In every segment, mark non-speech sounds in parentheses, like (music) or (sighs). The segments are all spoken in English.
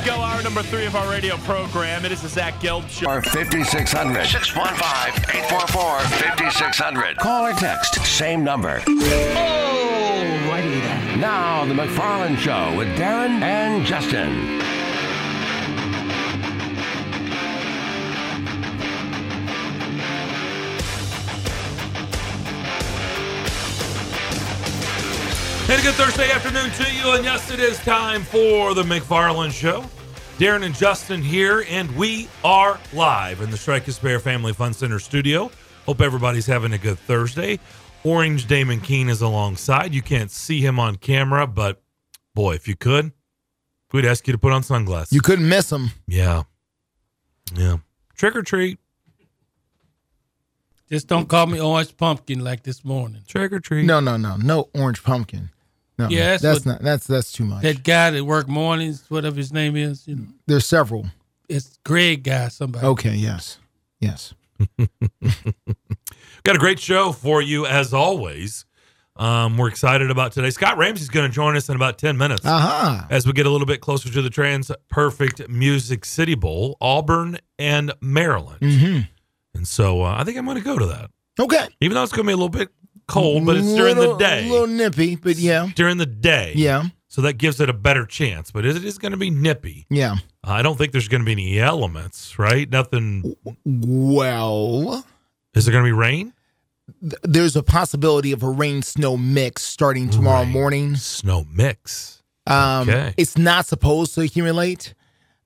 you go. Hour number three of our radio program. It is the Zach Gelb Show. Or 5600 615 844 5600. Call or text, same number. Alrighty then. Now, The McFarland Show with Darren and Justin. And a good Thursday afternoon to you. And yes, it is time for the McFarland Show. Darren and Justin here, and we are live in the Strike and Spare Family Fun Center studio. Hope everybody's having a good Thursday. Orange Damon Keene is alongside. You can't see him on camera, but boy, if you could, we'd ask you to put on sunglasses. You couldn't miss him. yeah. Yeah. Trick or treat. Just don't call me orange pumpkin like this morning. Trick or treat. No, no, no, no orange pumpkin. No, Yeah, that's that's what- not. That's that's too much. That guy that worked mornings, whatever his name is, you know, There's several. it's Greg guy, somebody. Okay. Yes. Yes. (laughs) Got a great show for you as always. Um, we're excited about today. Scott Ramsey's going to join us in about 10 minutes Aha. as we get a little bit closer to the Trans Perfect Music City Bowl, Auburn and Maryland. Mm-hmm. And so uh, I think I'm going to go to that, Okay. even though it's going to be a little bit cold, but it's during the day. A little nippy, but yeah. during the day. Yeah. So that gives it a better chance, but it is going to be nippy. Yeah. I don't think there's going to be any elements, right? Nothing. Well, Is there going to be rain? th- there's a possibility of a rain snow mix starting tomorrow Rain. morning. Snow mix. Um, Okay. It's not supposed to accumulate.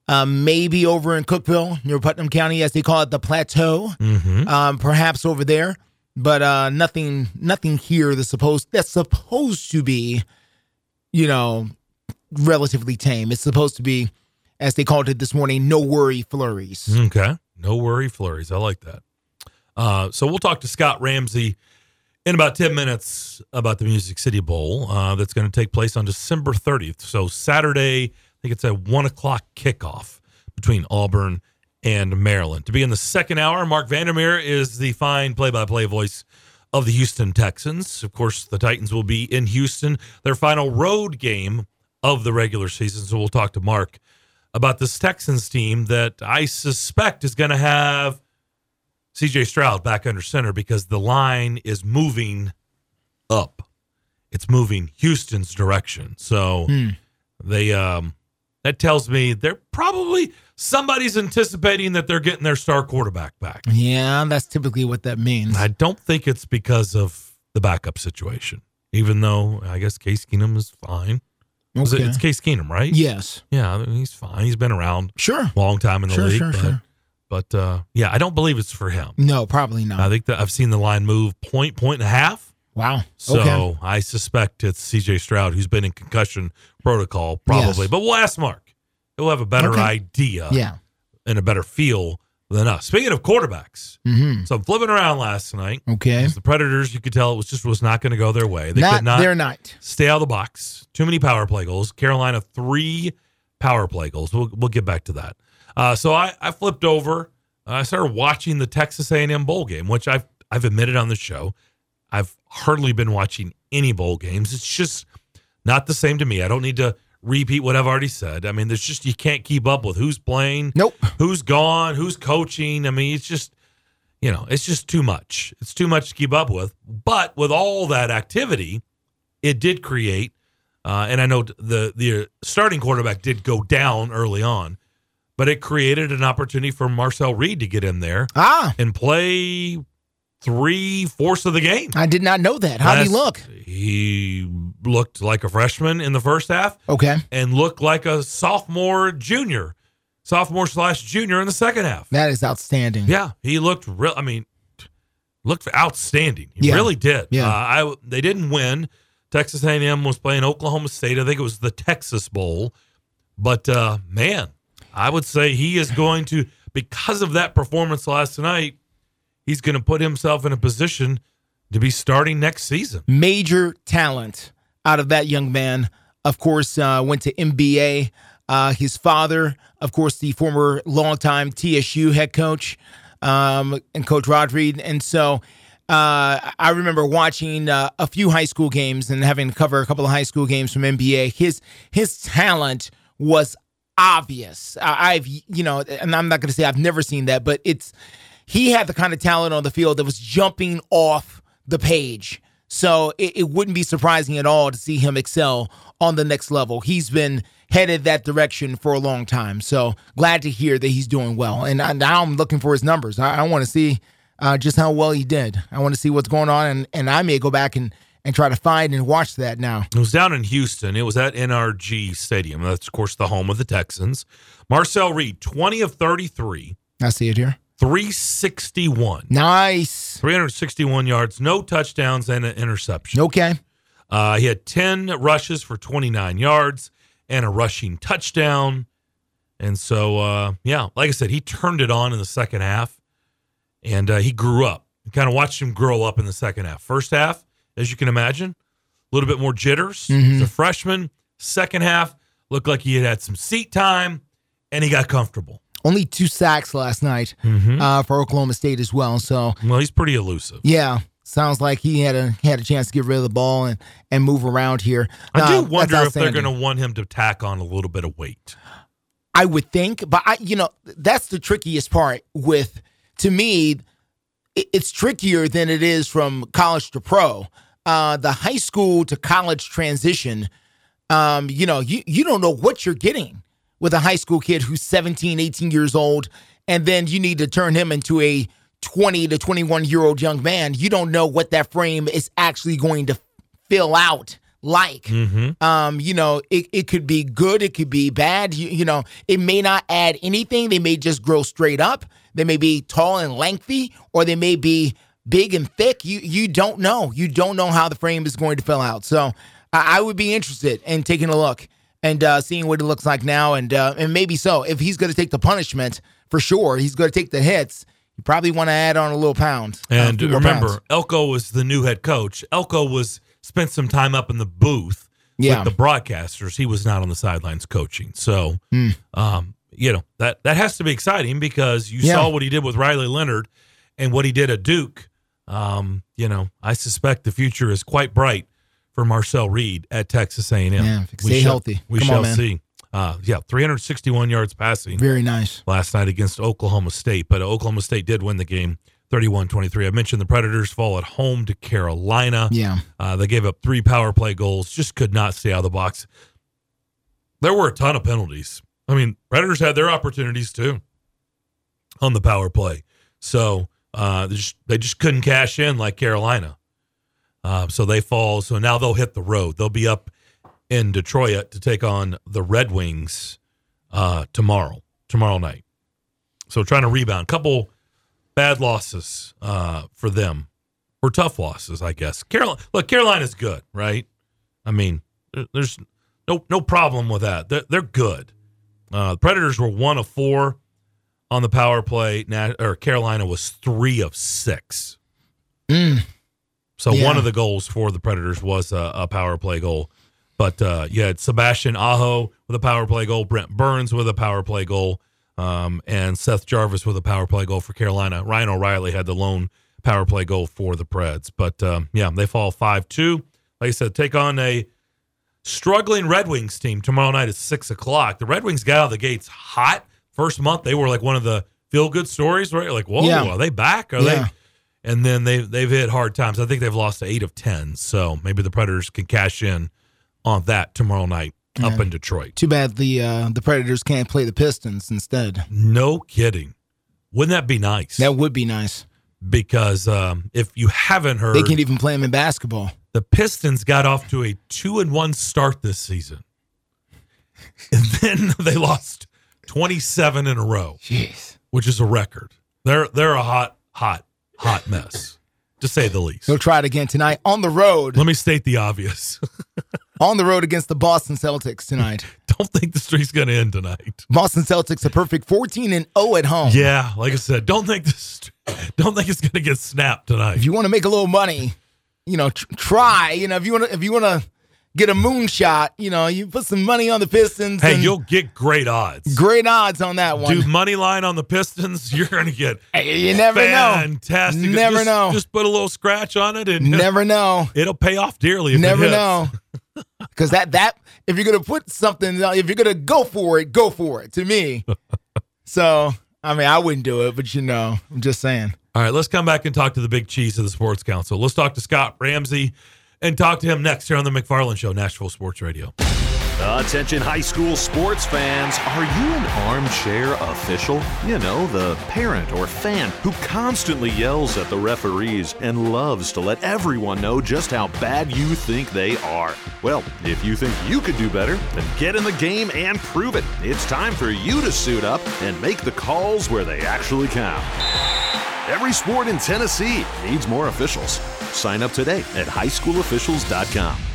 Um, maybe over in Cookeville, near Putnam County, as they call it, the plateau. Mm-hmm. Um, perhaps over there, but uh, nothing, nothing here that's supposed that's supposed to be, you know, relatively tame. It's supposed to be, as they called it this morning, no worry flurries. Okay. No worry flurries. I like that. Uh, so we'll talk to Scott Ramsey in about 10 minutes about the Music City Bowl uh, that's going to take place on December 30th. So Saturday, I think it's a one o'clock kickoff between Auburn and Maryland. To be in the second hour, Marc Vandermeer is the fine play by play voice of the Houston Texans. Of course, the Titans will be in Houston, their final road game of the regular season. So we'll talk to Marc about this Texans team that I suspect is going to have CJ Stroud back under center because the line is moving up. It's moving Houston's direction. So they um that tells me they're probably somebody's anticipating that they're getting their star quarterback back. Yeah, that's typically what that means. I don't think it's because of the backup situation. Even though I guess Case Keenum is fine. Okay. It's Case Keenum, right? Yes. Yeah, I mean, he's fine. He's been around Sure. a long time in the Sure, league. sure, but, sure. but uh, yeah, I don't believe it's for him. No, probably not. I think that I've seen the line move point, point and a half. wow. So okay. I suspect it's CJ Stroud who's been in concussion protocol, probably. Yes. But we'll ask Marc. He'll have a better Okay. idea Yeah. and a better feel than us. Speaking of quarterbacks, Mm-hmm. so I'm flipping around last night. Okay. The Predators, you could tell it was just was not going to go their way. They not, could not their night. stay out of the box. Too many power play goals. Carolina three power play goals. We'll we'll get back to that. Uh, so I I flipped over. I started watching the Texas A&M bowl game, which I've I've admitted on the show. I've hardly been watching any bowl games. It's just not the same to me. I don't need to repeat what I've already said. I mean, there's just you can't keep up with who's playing, Nope. who's gone, who's coaching. I mean, it's just you know, it's just too much. It's too much to keep up with. But with all that activity, it did create, uh, and I know the the starting quarterback did go down early on, but it created an opportunity for Marcel Reed to get in there Ah, and play three fourths of the game. I did not know that. How did he look? He looked like a freshman in the first half Okay. and looked like a sophomore, junior, sophomore slash junior in the second half. That is outstanding. Yeah, he looked real. I mean, looked outstanding. He Yeah. really did. Yeah. Uh, I they didn't win. Texas A&M was playing Oklahoma State. I think it was the Texas Bowl. But uh, man, I would say he is going to because of that performance last night. He's going to put himself in a position to be starting next season. Major talent out of that young man. Of course, uh, went to MBA. Uh, his father, of course, the former longtime TSU head coach, um, and Coach Rod Reed. And so uh, I remember watching uh, a few high school games and having to cover a couple of high school games from MBA. His his talent was obvious. I, I've you know, and I'm not going to say I've never seen that, but it's he had the kind of talent on the field that was jumping off the page. So it, it wouldn't be surprising at all to see him excel on the next level. He's been headed that direction for a long time. So glad to hear that he's doing well. And I, now I'm looking for his numbers. I, I want to see uh, just how well he did. I want to see what's going on, and, and I may go back and, and try to find and watch that now. It was down in Houston. It was at NRG Stadium. That's, of course, the home of the Texans. Marcel Reed, 20 of 33, I see it here. 361. Nice. 361 yards, no touchdowns, and an interception. Okay. Uh, he had 10 rushes for 29 yards and a rushing touchdown. And so, uh, yeah, like I said, he turned it on in the second half and uh, he grew up. You kind of watched him grow up in the second half. First half, as you can imagine, a little bit more jitters. He's a freshman. Second half, looked like he had had some seat time and he got comfortable. Only two sacks last night uh, for Oklahoma State as well. So Well, he's pretty elusive. yeah, sounds like he had a he had a chance to get rid of the ball and and move around here. I Uh, do wonder if they're going to want him to tack on a little bit of weight. I would think, but I, you know, that's the trickiest part with, to me, it's trickier than it is from college to pro. Uh, the high school to college transition, um, you know, you, you don't know what you're getting with a high school kid who's 17, 18 years old, and then you need to turn him into a 20 to 21 year old young man. You don't know what that frame is actually going to fill out like. Um, you know, it, it could be good, it could be bad. You, you know, it may not add anything. They may just grow straight up. They may be tall and lengthy, or they may be big and thick. You you don't know. You don't know how the frame is going to fill out. So I, I would be interested in taking a look and uh, seeing what it looks like now, and uh, and maybe so. If he's going to take the punishment for sure, he's going to take the hits. You probably want to add on a little pound. uh, And more remember, pounds. Elko was the new head coach. Elko was spent some time up in the booth Yeah. with the broadcasters. He was not on the sidelines coaching. So, Hmm. um, you know that that has to be exciting because you Yeah. saw what he did with Riley Leonard and what he did at Duke. Um, you know, I suspect the future is quite bright for Marcel Reed at Texas A&M. Yeah, We stay shall- healthy. We Come on, shall man. see. Uh, yeah, 361 yards passing very nice. last night against Oklahoma State, but Oklahoma State did win the game 31 23. I mentioned the Predators fall at home to Carolina. Yeah. Uh, they gave up three power play goals, just could not stay out of the box. There were a ton of penalties. I mean, Predators had their opportunities too on the power play. So uh, they, just, they just couldn't cash in like Carolina. Uh, so they fall. So now they'll hit the road. They'll be up in Detroit to take on the Red Wings uh, tomorrow, tomorrow night. So trying to rebound. Couple bad losses uh, for them, or tough losses, I guess. Carolina, look, Carolina's good, right? I mean, there's no no problem with that. They're, they're good. Uh, the Predators were one of four on the power play. Na- or Carolina was three of six. So Yeah. one of the goals for the Predators was a, a power play goal. But uh, you had Sebastian Aho with a power play goal, Brent Burns with a power play goal, um, and Seth Jarvis with a power play goal for Carolina. Ryan O'Reilly had the lone power play goal for the Preds. But um, yeah, they fall 5 2. Like I said, take on a struggling Red Wings team tomorrow night at 6 o'clock. The Red Wings got out of the gates hot. First month, they were like one of the feel good stories, right? Like, whoa, Yeah. are they back? Are Yeah. And then they they've hit hard times. I think they've lost eight of ten. So maybe the Predators can cash in on that tomorrow night up in Detroit. Too bad the uh, the Predators can't play the Pistons instead. No kidding. Wouldn't that be nice? That would be nice. because um, if you haven't heard, They can't even play them in basketball. the Pistons got off to a two and one start this season, and then (laughs) they lost twenty seven in a row, Jeez. which is a record. They're they're a hot hot hot mess, to say the least. They'll try it again tonight on the road. Let me state the obvious. (laughs) on the road against the Boston Celtics tonight. (laughs) Don't think the streak's going to end tonight. Boston Celtics a perfect 14 and 0 at home. Yeah, like I said, don't think this. Don't think it's going to get snapped tonight. If you want to make a little money, you know, tr- try. You know, if you want to, if you want to get a moonshot, you know, you put some money on the Pistons. Hey, and you'll get great odds. great odds on that one. Do money line on the Pistons, (laughs) you're going to get Hey, you never know. fantastic. Never just, know. Just put a little scratch on it, and Never (laughs) know. it'll pay off dearly. If it Never know. (laughs) Because that that if you're gonna put something, uh, if you're gonna go for it, go for it. To me, so I mean, I wouldn't do it, but you know, I'm just saying. All right, let's come back and talk to the big cheese of the Sports Council. Let's talk to Scott Ramsey and talk to him next here on the McFarland Show, Nashville Sports Radio. Attention high school sports fans. Are you an armchair official? You know, the parent or fan who constantly yells at the referees and loves to let everyone know just how bad you think they are. Well, if you think you could do better, then get in the game and prove it. It's time for you to suit up and make the calls where they actually count. Every sport in Tennessee needs more officials. Sign up today at highschoolofficials.com.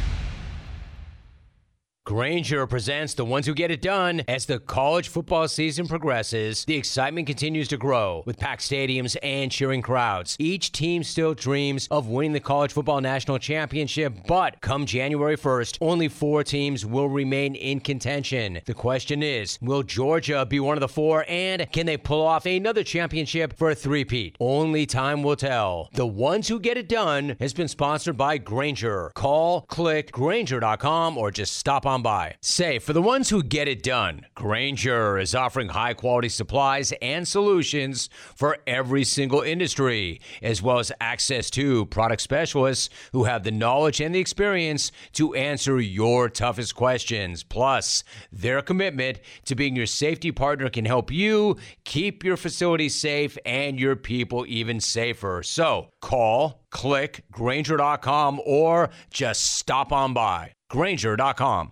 Grainger presents the ones who get it done. As the college football season progresses, the excitement continues to grow with packed stadiums and cheering crowds. Each team still dreams of winning the college football national championship, but come January 1st, only four teams will remain in contention. The question is, will Georgia be one of the four, and can they pull off another championship for a three-peat? Only time will tell. The ones who get it done has been sponsored by Grainger. Call, click, Grainger.com, or just stop on by. Say, for the ones who get it done, Grainger is offering high quality supplies and solutions for every single industry, as well as access to product specialists who have the knowledge and the experience to answer your toughest questions. Plus, their commitment to being your safety partner can help you keep your facility safe and your people even safer. So, call, click Grainger.com or just stop on by. Grainger.com.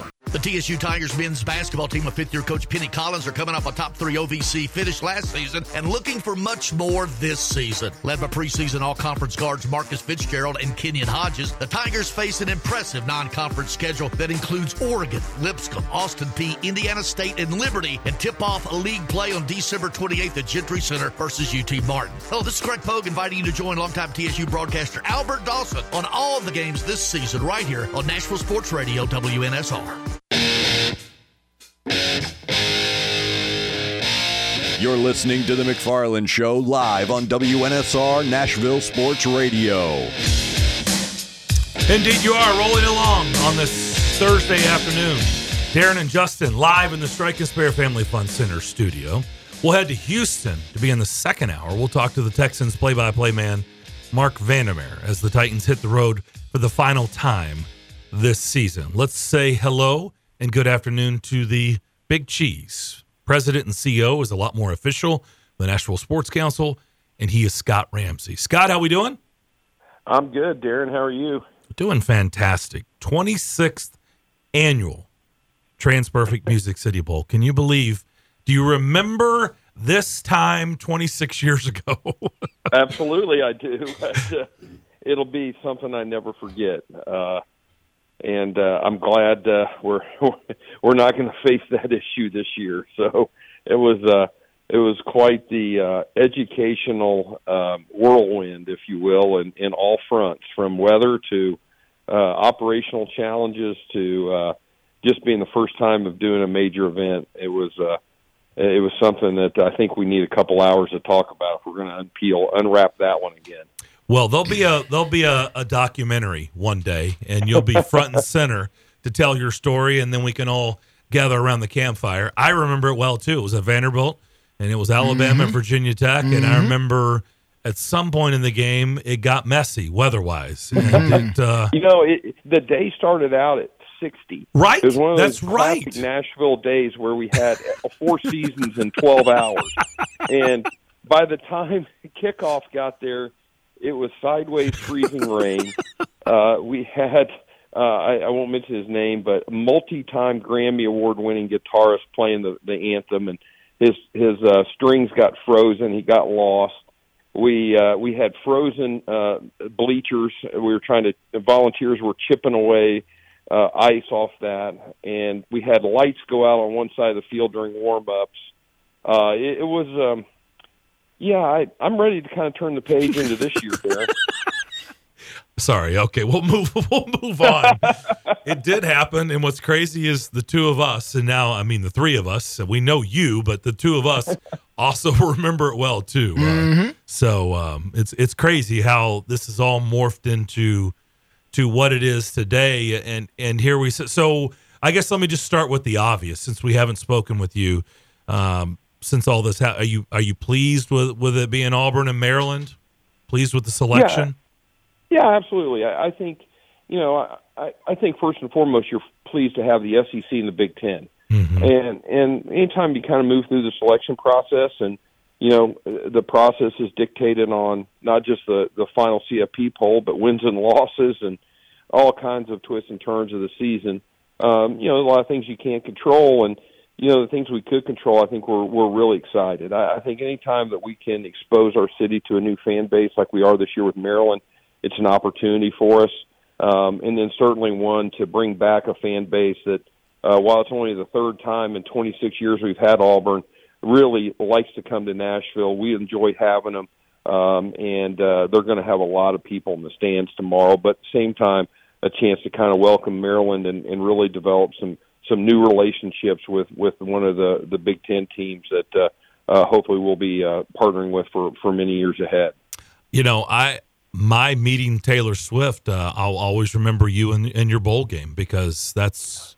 The TSU Tigers men's basketball team of fifth year coach Penny Collins are coming off a top three OVC finish last season and looking for much more this season. Led by preseason all conference guards Marcus Fitzgerald and Kenyon Hodges, the Tigers face an impressive non conference schedule that includes Oregon, Lipscomb, Austin Peay, Indiana State, and Liberty, and tip off a league play on December 28th at Gentry Center versus UT Martin. Hello, this is Greg Pogue inviting you to join longtime TSU broadcaster Albert Dawson on all of the games this season right here on Nashville Sports Radio WNSR. You're listening to The McFarland Show live on WNSR Nashville Sports Radio. Indeed, you are rolling along on this Thursday afternoon. Darren and Justin live in the Strike and Spare Family Fun Center studio. We'll head to Houston to be in the second hour. We'll talk to the Texans play by play man, Marc Vandermeer, as the Titans hit the road for the final time this season. Let's say hello and good afternoon to the Big Cheese. President and CEO is a lot more official, the Nashville Sports Council, and he is Scott Ramsey. Scott, how we doing? I'm good, Darren. How are you? Doing fantastic. 26th annual TransPerfect (laughs) Music City Bowl. Can you believe? Do you remember this time 26 years ago? (laughs) Absolutely, I do. (laughs) It'll be something I never forget. Uh, and uh, I'm glad uh, we're (laughs) we're not going to face that (laughs) issue this year. So it was uh, it was quite the uh, educational um, whirlwind, if you will, in, in all fronts, from weather to uh, operational challenges to uh, just being the first time of doing a major event. It was uh, it was something that I think we need a couple hours to talk about if we're going to unpeel unwrap that one again. Well, there'll be a there'll be a, a documentary one day, and you'll be front and center to tell your story, and then we can all gather around the campfire. I remember it well too. It was at Vanderbilt, and it was Alabama and mm-hmm. Virginia Tech, and I mm-hmm. remember at some point in the game it got messy weather-wise. It, mm-hmm. uh, You know, it, the day started out at 60. Right. It was one of those classic right. Nashville days where we had four seasons in 12 hours. And by the time (laughs) kickoff got there, it was sideways freezing rain. Uh, we had, uh, I, I won't mention his name, but multi-time Grammy award-winning guitarist playing the, the anthem, and his his uh, strings got frozen. He got lost. We uh, we had frozen uh, bleachers. We were trying to. Volunteers were chipping away uh, ice off that, and we had lights go out on one side of the field during warm ups. Uh, it, it was, um, yeah. I, I'm ready to kind of turn the page into this year, Darren. (laughs) Sorry. Okay, we'll move. (laughs) We'll move on. it did happen, and what's crazy is the two of us, and now I mean the three of us. We know you, but the two of us (laughs) also remember it well too. Uh, so um, it's it's crazy how this is all morphed into to what it is today, and and here we sit. So I guess let me just start with the obvious, since we haven't spoken with you um, since all this. Ha- are you are you pleased with with it being Auburn and Maryland? Pleased with the selection? Yeah, absolutely. I, I think, you know, I- I, think first and foremost, you're pleased to have the SEC and the Big 10 and and anytime you kind of move through the selection process, and you know, the process is dictated on not just the the final CFP poll, but wins and losses and all kinds of twists and turns of the season. Um, you know, a lot of things you can't control, and you know the things we could control. I think we're we're really excited. I, I think any time that we can expose our city to a new fan base like we are this year with Maryland, it's an opportunity for us. Um, and then certainly one to bring back a fan base that, uh, while it's only the third time in 26 years we've had Auburn, really likes to come to Nashville. We enjoy having them, um, and uh, they're going to have a lot of people in the stands tomorrow. But at the same time, a chance to kind of welcome Maryland and, and really develop some some new relationships with with one of the the Big Ten teams that uh, uh, hopefully we'll be uh, partnering with for for many years ahead. You know, I my meeting Taylor Swift, uh, I'll always remember you in, in your bowl game because that's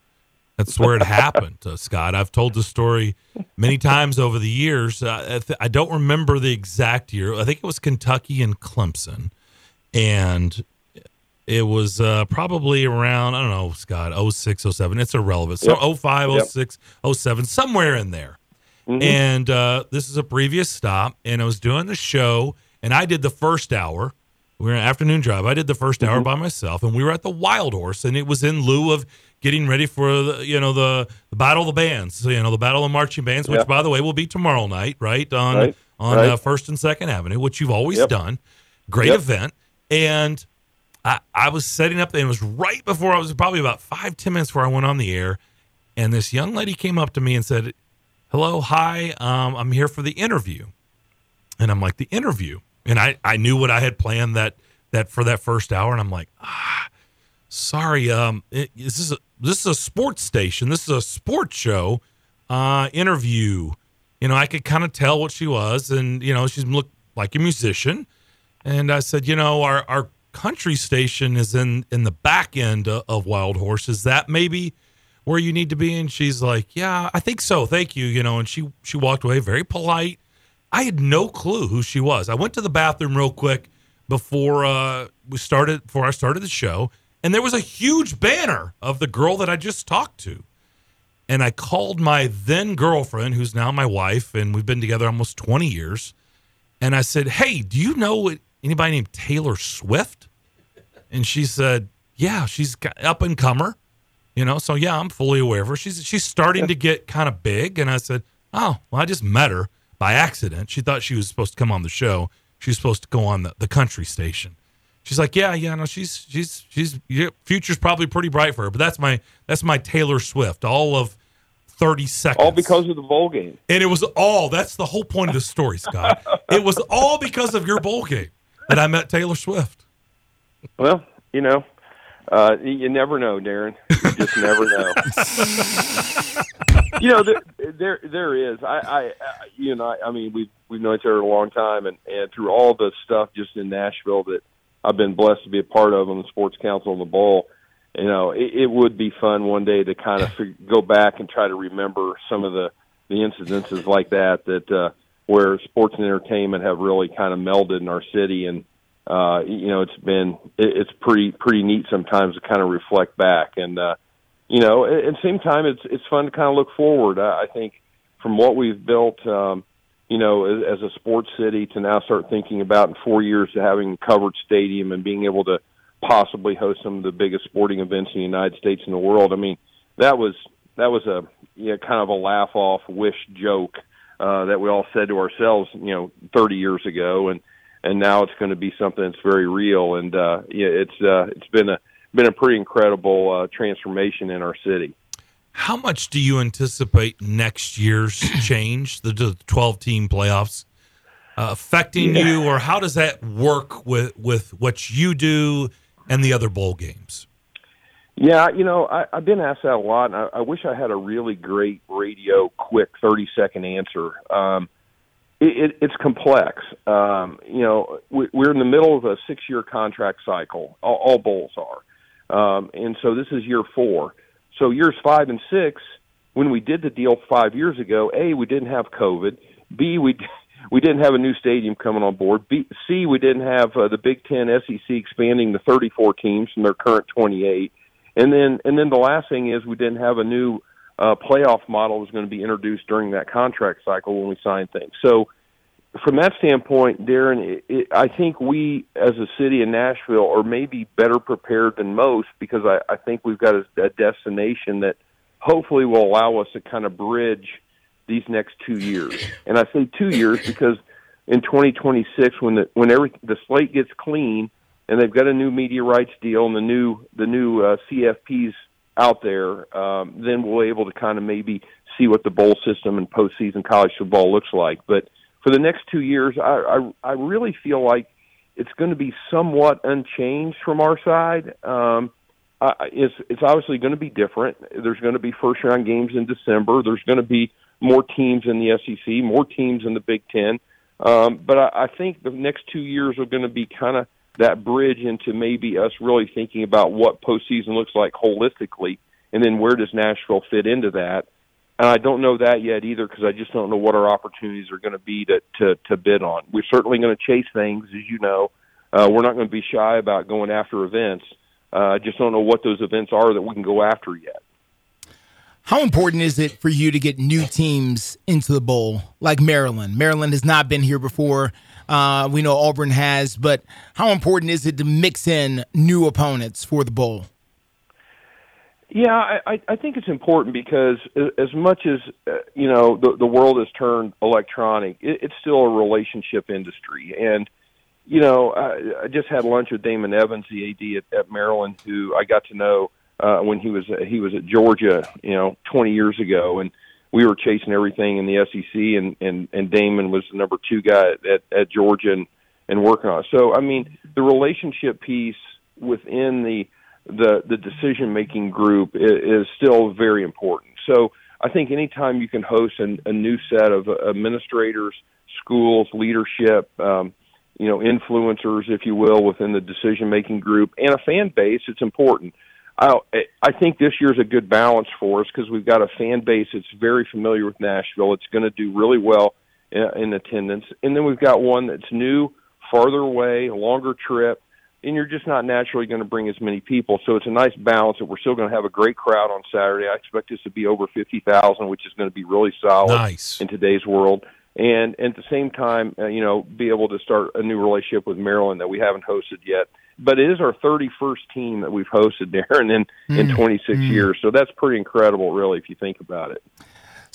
that's where it (laughs) happened, uh, Scott. I've told the story many times over the years. Uh, I, th- I don't remember the exact year. I think it was Kentucky and Clemson, and it was uh, probably around I don't know, Scott, 06, 07. It's irrelevant. So Yep. 05, Yep. 06, 07, somewhere in there. And uh, this is a previous stop, and I was doing the show, and I did the first hour. We were an afternoon drive. I did the 1st hour by myself, and we were at the Wild Horse, and it was in lieu of getting ready for the you know the, the Battle of the Bands, so, you know the Battle of Marching Bands, which by the way will be tomorrow night, right on Right, on right. Uh, First and Second Avenue, which you've always done. Great event, and I, I was setting up, and it was right before I was probably about five ten minutes before I went on the air, and this young lady came up to me and said, hello, hi, um, I'm here for the interview. And I'm like, the interview. And I, I knew what I had planned that that for that first hour. And I'm like, ah, sorry, um, it, this is a this is a sports station. This is a sports show, uh, interview. You know, I could kind of tell what she was, and you know, she looked like a musician. And I said, you know, our our country station is in in the back end of, Wild Horse. Is that maybe where you need to be? And she's like, yeah, I think so. Thank you. You know, and she she walked away very polite. I had no clue who she was. I went to the bathroom real quick before uh, we started before I started the show, and there was a huge banner of the girl that I just talked to. And I called my then girlfriend, who's now my wife, and we've been together almost 20 years. And I said, Hey, do you know anybody named Taylor Swift? And she said, Yeah, she's up and comer. You know, so yeah, I'm fully aware of her. She's she's starting to get kind of big. And I said, Oh, well, I just met her by accident. She thought she was supposed to come on the show. She was supposed to go on the, the country station. She's like, yeah, yeah, no, she's she's she's yeah, future's probably pretty bright for her. But that's my that's my Taylor Swift. All of thirty seconds. All because of the bowl game. And it was all that's the whole point of the story, Scott. it was all because of your bowl game that I met Taylor Swift. Well, you know, Uh, you never know, Darren. You just never know. (laughs) you know, there, there, there is. I, I, I you know, I, I mean, we've we've known each other a long time, and and through all the stuff just in Nashville that I've been blessed to be a part of on the Sports Council and the Bowl. You know, it, it would be fun one day to kind of go back and try to remember some of the the incidences like that that uh, where sports and entertainment have really kind of melded in our city and uh, you know, it's been it, it's pretty pretty neat sometimes to kind of reflect back, and uh, you know, at, at the same time, it's it's fun to kind of look forward. I, I think from what we've built, um, you know, as, as a sports city, to now start thinking about in four years to having a covered stadium and being able to possibly host some of the biggest sporting events in the United States and the world. I mean, that was that was a you kind of a laugh off wish joke uh, that we all said to ourselves, you know, 30 years ago, and and now it's going to be something that's very real. And uh, yeah, it's uh, it's been a been a pretty incredible uh, transformation in our city. How much do you anticipate next year's (clears throat) change, the, the 12 team playoffs, uh, affecting Yeah. you, or how does that work with, with what you do and the other bowl games? Yeah, you know, I, I've been asked that a lot, and I, I wish I had a really great radio, quick, thirty second answer. Um, it, it, it's complex. Um, you know, we, we're in the middle of a six year contract cycle. All, all bowls are, um, and so this is year four. So years five and six, when we did the deal five years ago, a we didn't have COVID. B we (laughs) we didn't have a new stadium coming on board. B, C we didn't have uh, the Big Ten SEC expanding to 34 teams from their current 28. And then and then the last thing is we didn't have a new uh, playoff model that was going to be introduced during that contract cycle when we signed things. So from that standpoint, Darren, it, it, I think we as a city in Nashville are maybe better prepared than most because I, I think we've got a, a destination that hopefully will allow us to kind of bridge these next two years. And I say two years because in 2026, when the when every the slate gets clean and they've got a new media rights deal and the new the new uh, CFPs out there, um, then we'll be able to kind of maybe see what the bowl system and postseason college football looks like. But for the next two years, I I, I really feel like it's going to be somewhat unchanged from our side. Um, I, it's it's obviously going to be different. There's going to be first round games in December. There's going to be more teams in the SEC, more teams in the Big Ten. Um, but I, I think the next two years are going to be kind of that bridge into maybe us really thinking about what postseason looks like holistically, and then where does Nashville fit into that. And I don't know that yet either because I just don't know what our opportunities are going to be to, to to bid on. We're certainly going to chase things, as you know. Uh, we're not going to be shy about going after events. Uh, I just don't know what those events are that we can go after yet. How important is it for you to get new teams into the bowl, like Maryland? Maryland has not been here before. Uh, we know Auburn has, but how important is it to mix in new opponents for the bowl? Yeah, I, I- think it's important because as much as uh, you know the the world has turned electronic, it, it's still a relationship industry. And you know, I, I just had lunch with Damon Evans, the AD at, at Maryland, who I got to know uh, when he was he was at Georgia, you know, 20 years ago, and we were chasing everything in the SEC, and and and Damon was the number two guy at at Georgia and and working on it. So I mean, the relationship piece within the the the decision making group is, is still very important. So I think anytime you can host an, a new set of administrators, schools, leadership, um, you know, influencers, if you will, within the decision making group and a fan base, it's important. I I think this year's a good balance for us because we've got a fan base that's very familiar with Nashville. It's going to do really well in, in attendance, and then we've got one that's new, farther away, a longer trip, and you're just not naturally going to bring as many people. So it's a nice balance that we're still going to have a great crowd on Saturday. I expect this to be over fifty thousand, which is going to be really solid Nice. in today's world. And at the same time, uh, you know, be able to start a new relationship with Maryland that we haven't hosted yet. But it is our 31st team that we've hosted there, and in in Mm. 26 Mm. years. So that's pretty incredible, really, if you think about it.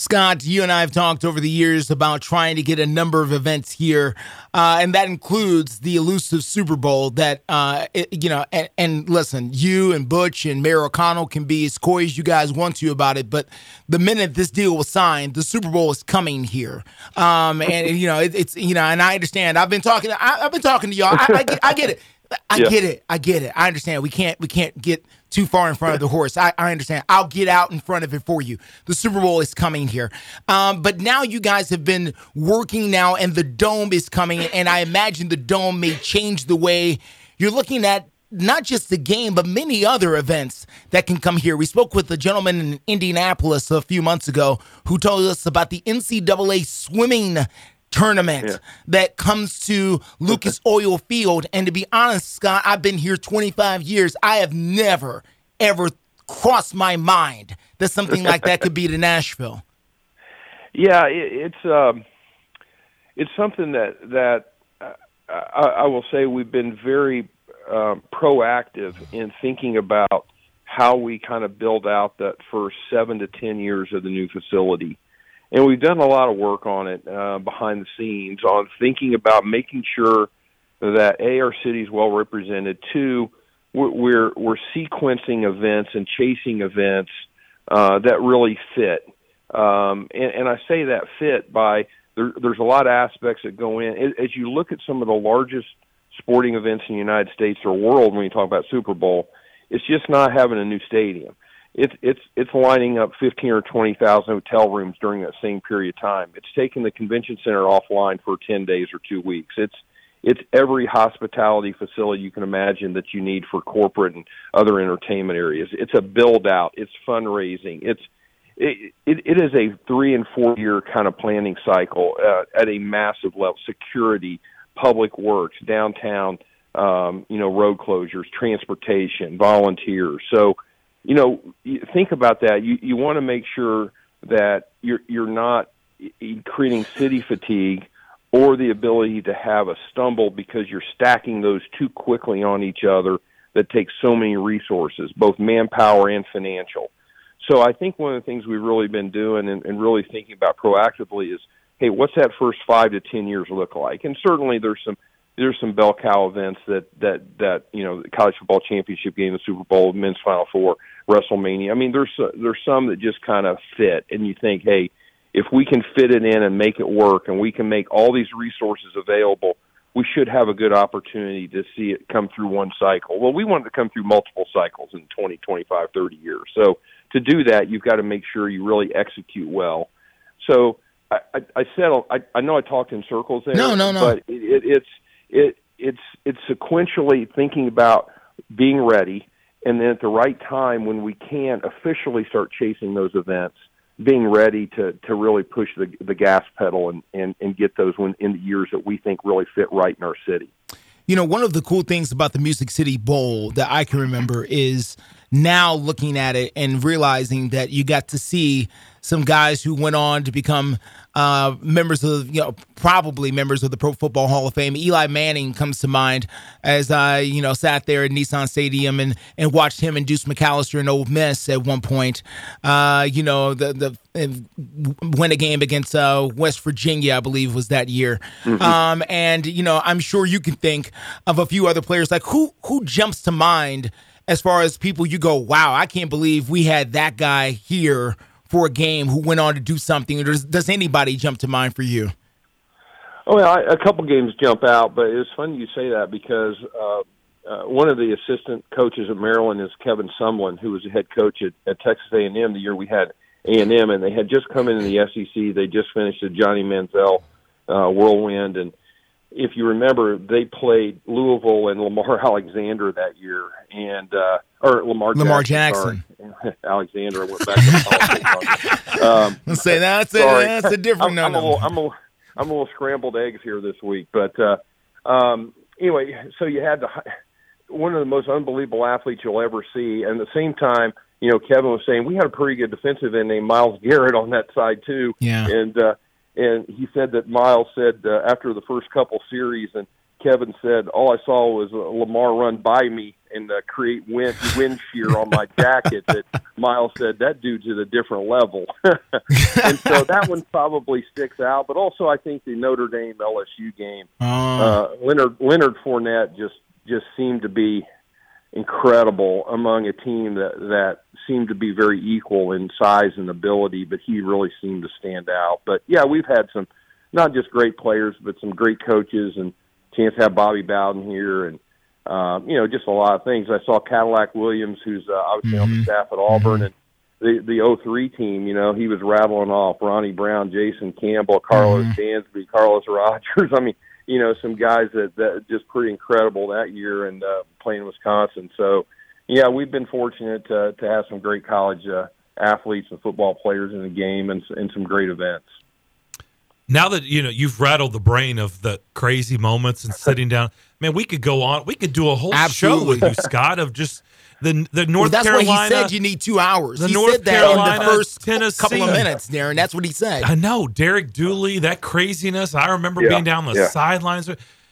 Scott, you and I have talked over the years about trying to get a number of events here, uh, and that includes the elusive Super Bowl. That uh, it- you know, and, and listen, you and Butch and Mayor O'Connell can be as coy as you guys want to about it, but the minute this deal was signed, the Super Bowl is coming here. Um, and you know, it, it's you know, and I understand. I've been talking. I, I've been talking to y'all. I, I, get, I get it. I Yeah. get it. I get it. I understand. We can't we can't get too far in front of the horse. I, I understand. I'll get out in front of it for you. The Super Bowl is coming here. Um, but now you guys have been working now and the dome is coming and I imagine the dome may change the way you're looking at not just the game, but many other events that can come here. We spoke with a gentleman in Indianapolis a few months ago who told us about the NCAA swimming tournament Yeah. that comes to Lucas (laughs) Oil Field. And to be honest, Scott, I've been here 25 years. I have never, ever crossed my mind that something like that could be to (laughs) Nashville. Yeah, it, it's um, it's something that that uh, I, I will say we've been very um, proactive in thinking about how we kind of build out that first seven to ten years of the new facility, and we've done a lot of work on it uh, behind the scenes on thinking about making sure that a our city's well represented. Two, we're we're, sequencing events and chasing events uh, that really fit. Um, and, and I say that fit by there, there's a lot of aspects that go in. As you look at some of the largest sporting events in the United States or world, when you talk about Super Bowl, it's just not having a new stadium. It's it's it's lining up fifteen or twenty thousand hotel rooms during that same period of time. It's taking the convention center offline for ten days or two weeks. It's it's every hospitality facility you can imagine that you need for corporate and other entertainment areas. It's a build out. It's fundraising. It's it, it, it is a three and four year kind of planning cycle uh, at a massive level. Security, public works, downtown, um, you know, road closures, transportation, volunteers. So, you know, think about that. You you want to make sure that you're you're not creating city fatigue or the ability to have a stumble because you're stacking those too quickly on each other that takes so many resources, both manpower and financial. So I think one of the things we've really been doing and, and really thinking about proactively is, hey, what's that first five to ten years look like? And certainly there's some there's some bell cow events that that that you know the college football championship game, the Super Bowl, men's Final Four, WrestleMania. I mean, there's there's some that just kind of fit, and you think, hey, if we can fit it in and make it work, and we can make all these resources available, we should have a good opportunity to see it come through one cycle. Well, we want it to come through multiple cycles in 20, 25, 30 years. So to do that, you've got to make sure you really execute well. So I, I, I said I, I know I talked in circles there. No, no, no. But it, it, it's it it's it's sequentially thinking about being ready, and then at the right time when we can officially start chasing those events, being ready to to really push the the gas pedal and and and get those when in the years that we think really fit right in our city. You know, one of the cool things about the Music City Bowl that I can remember is now looking at it and realizing that you got to see some guys who went on to become uh, members of, you know, probably members of the Pro Football Hall of Fame. Eli Manning comes to mind as I, you know, sat there at Nissan Stadium and and watched him and Deuce McAllister and Ole Miss at one point. Uh, you know, the the and win a game against uh, West Virginia, I believe, was that year. Um, and you know, I'm sure you can think of a few other players. Like who who jumps to mind as far as people you go, wow, I can't believe we had that guy here for a game who went on to do something. Does, does anybody jump to mind for you? Oh, well, I, a couple games jump out, but it's funny you say that because uh, uh, one of the assistant coaches at Maryland is Kevin Sumlin, who was the head coach at, at Texas A&M the year we had A&M, and they had just come into the SEC. They just finished the Johnny Manziel uh, whirlwind, and if you remember, they played Louisville and Lamar (laughs) Alexander that year, and uh, or Lamar Lamar Jackson. sorry. (laughs) Alexander. Went back to. (laughs) Um, Let's say that's a, that's a different I'm, I'm, a little, I'm, a, I'm a little scrambled eggs here this week, but uh, um, anyway, so you had the, one of the most unbelievable athletes you'll ever see, and at the same time, you know, Kevin was saying we had a pretty good defensive end named Myles Garrett on that side too, Yeah. and uh, and he said that Myles said uh, after the first couple series, and Kevin said all I saw was uh, Lamar run by me and uh, create wind wind shear on my jacket. That Myles said that dude's at a different level, (laughs) and so that one probably sticks out. But also, I think the Notre Dame LSU game, Oh. uh, Leonard Leonard Fournette just just seemed to be incredible among a team that that seemed to be very equal in size and ability, but he really seemed to stand out. But yeah, we've had some not just great players, but some great coaches and chance to have Bobby Bowden here and uh, you know, just a lot of things. I saw Cadillac Williams, who's uh, obviously on the staff at Auburn, and the the 03 team. You know, he was rattling off Ronnie Brown, Jason Campbell, Karlos Dansby, Carlos Rogers. (laughs) I mean, you know, some guys that that just pretty incredible that year and uh, playing in Wisconsin. So, yeah, we've been fortunate to to have some great college uh, athletes and football players in the game and, and some great events. now that you know you've rattled the brain of the crazy moments and sitting down, man, we could go on. We could do a whole show with you, Scott, of just the the North well, that's Carolina. what he said. You need two hours. the he North said that Carolina, in the first Tennessee. couple of minutes, Darren. That's what he said. I know Derek Dooley, that craziness. I remember Yeah, being down the yeah. sidelines.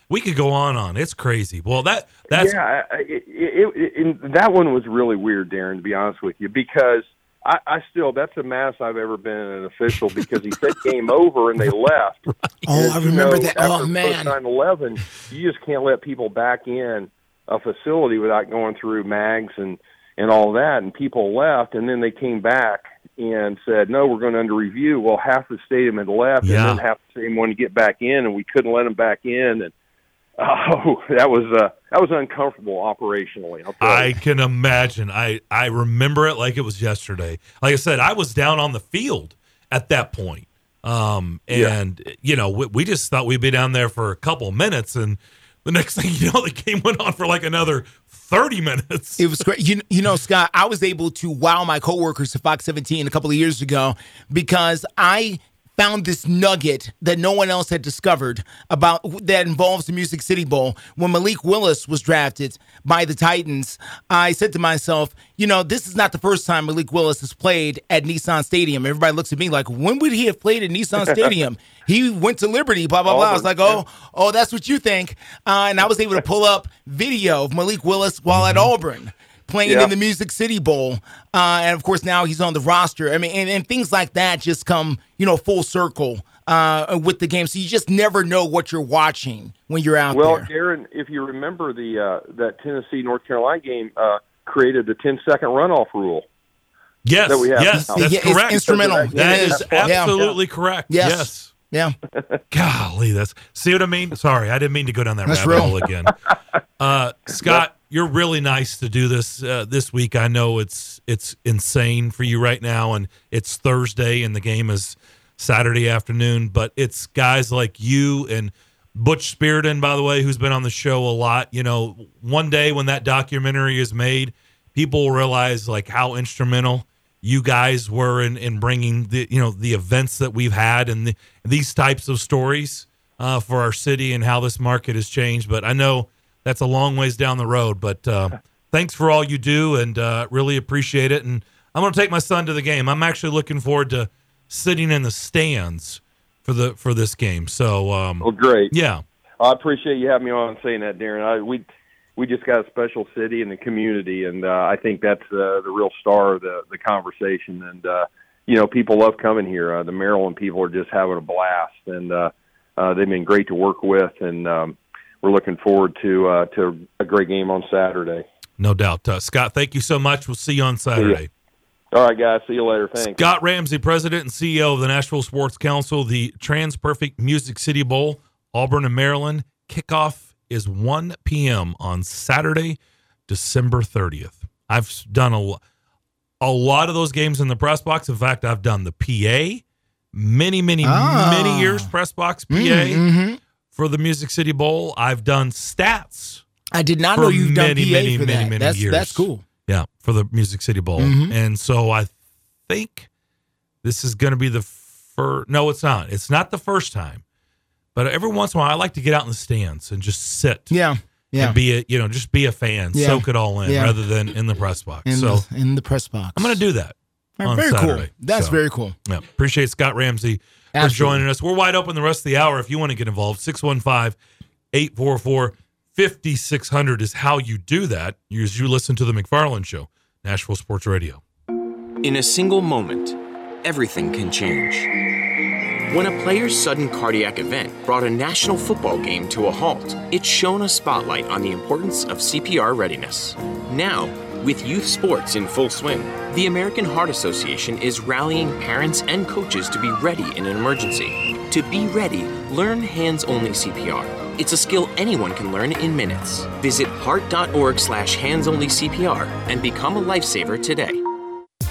We could go on on. It's crazy. Well, that that's yeah, I- I- it, it, it, that one was really weird, Darren. To be honest with you, because I, I still that's the maddest I've ever been an official because he said game over and they left. (laughs) Oh, And, I remember know, that. Oh, after Oh man. Post 9/11, you just can't let people back in a facility without going through mags and and all that. And people left, and then they came back and said, "No, we're going to under review." Well, half the stadium had left, Yeah. and then half the stadium wanted to get back in, and we couldn't let them back in. And (laughs) oh, that was uh, that was uncomfortable operationally. I can imagine. I I remember it like it was yesterday. Like I said, I was down on the field at that point. Um, and you know, we, we just thought we'd be down there for a couple minutes, and the next thing you know, the game went on for like another thirty minutes. It was great. You, you know, Scott, I was able to wow my coworkers at Fox 17 a couple of years ago because I found this nugget that no one else had discovered about that involves the Music City Bowl. When Malik Willis was drafted by the Titans, I said to myself, you know, this is not the first time Malik Willis has played at Nissan Stadium. Everybody looks at me like, when would he have played at Nissan (laughs) Stadium? he went to Liberty, blah, blah, blah. I was like, oh, oh, that's what you think. Uh, and I was able to pull up video of Malik Willis while at Auburn playing Yeah. in the Music City Bowl. Uh, and of course, now he's on the roster. I mean, and, and things like that just come, you know, full circle uh, with the game. So you just never know what you're watching when you're out there. Well, there. Darren, if you remember the uh, that Tennessee North Carolina game uh, created the 10 second runoff rule. yes, that we have yes, now. that's Yeah, correct. instrumental. That It is is. Yeah. absolutely correct. Yes. yes. Yeah. (laughs) Golly, that's see what I mean. Sorry, I didn't mean to go down that That's rabbit real. hole again. Uh, Scott, you're really nice to do this uh, this week. I know it's it's insane for you right now, and it's Thursday, and the game is Saturday afternoon. But it's guys like you and Butch Spyridon, by the way, who's been on the show a lot. You know, one day when that documentary is made, people will realize like how instrumental you guys were in, in bringing the you know the events that we've had and the, these types of stories uh, for our city and how this market has changed. But I know that's a long ways down the road. But uh, (laughs) thanks for all you do and uh, really appreciate it. And I'm going to take my son to the game. I'm actually looking forward to sitting in the stands for the for this game. So um, Well, great. yeah, I appreciate you having me on and saying that, Darren. I, we we just got a special city in the community, and uh, I think that's uh, the real star of the the conversation. And uh, you know, people love coming here. Uh, the Maryland people are just having a blast, and uh, uh, they've been great to work with, and um, we're looking forward to uh, to a great game on Saturday. no doubt. Uh, Scott, thank you so much. We'll see you on Saturday. All right, guys. See you later. Thanks. Scott Ramsey, President and CEO of the Nashville Sports Council, the TransPerfect Music City Bowl, Auburn and Maryland. Kickoff is 1 p.m. on Saturday, December 30th. I've done a, a lot of those games in the press box. In fact, I've done the PA many, many, Ah. many years press box PA Mhm. For the Music City Bowl. I've done stats I did not know you've done many, PA many, for many, that. many that's, years. that's cool. Yeah, for the Music City Bowl. Mhm. And so I think this is going to be the first. No, it's not. It's not the first time. But every once in a while, I like to get out in the stands and just sit. Yeah. Yeah. And be a, you know, just be a fan, Yeah. soak it all in Yeah. rather than in the press box. In, so the, in the press box. I'm going to do that right, on very Saturday. cool. That's So, very cool. Yeah. Appreciate Scott Ramsey for joining us. We're wide open the rest of the hour if you want to get involved. 615 844 5600 is how you do that. As you listen to the McFarland Show, Nashville Sports Radio. In a single moment, everything can change. When a player's sudden cardiac event brought a national football game to a halt, it shone a spotlight on the importance of CPR readiness. Now, with youth sports in full swing, the American Heart Association is rallying parents and coaches to be ready in an emergency. To be ready, learn hands only CPR. It's a skill anyone can learn in minutes. Visit heart.org slash handsonlycpr and become a lifesaver today.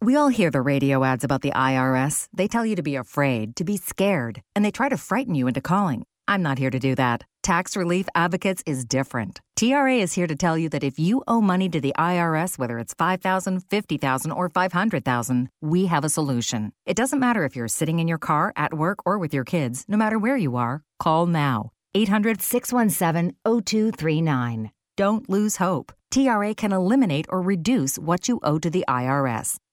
We all hear the radio ads about the IRS. They tell you to be afraid, to be scared, and they try to frighten you into calling. I'm not here to do that. Tax Relief Advocates is different. TRA is here to tell you that if you owe money to the IRS, whether it's 5000 50000 or 500000 we have a solution. It doesn't matter if you're sitting in your car, at work, or with your kids, no matter where you are, call now. 800 617 0239. Don't lose hope. TRA can eliminate or reduce what you owe to the IRS.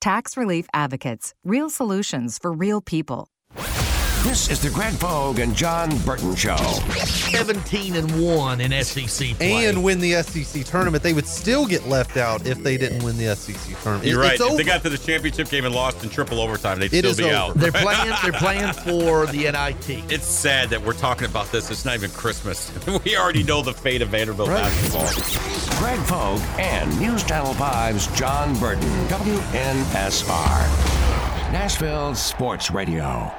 Tax Relief Advocates, real solutions for real people. This is the Greg Pogue and John Burton Show. 17 and 1 in SEC play. and win the SEC tournament, they would still get left out if they didn't win the SEC tournament. You're It- right. If they got to the championship game and lost in triple overtime, they'd It still be over. out. They're (laughs) playing. They're playing for the NIT. It's sad that we're talking about this. It's not even Christmas. (laughs) we already know the fate of Vanderbilt basketball. Greg Pogue and News Channel 5's John Burton. WNSR. Nashville Sports Radio.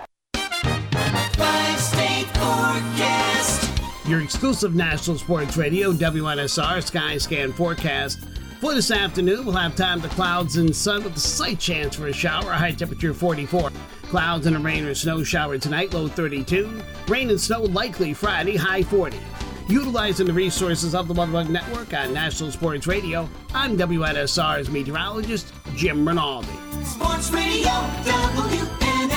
Forecast. Your exclusive national sports radio, WNSR Sky Scan forecast. For this afternoon, we'll have time to clouds and sun with a slight chance for a shower, high temperature 44. Clouds and a rain or snow shower tonight, low 32. Rain and snow likely Friday, high 40. Utilizing the resources of the WeatherBug Network on National Sports Radio, I'm WNSR's meteorologist, Jim Rinaldi. Sports Radio WNSR.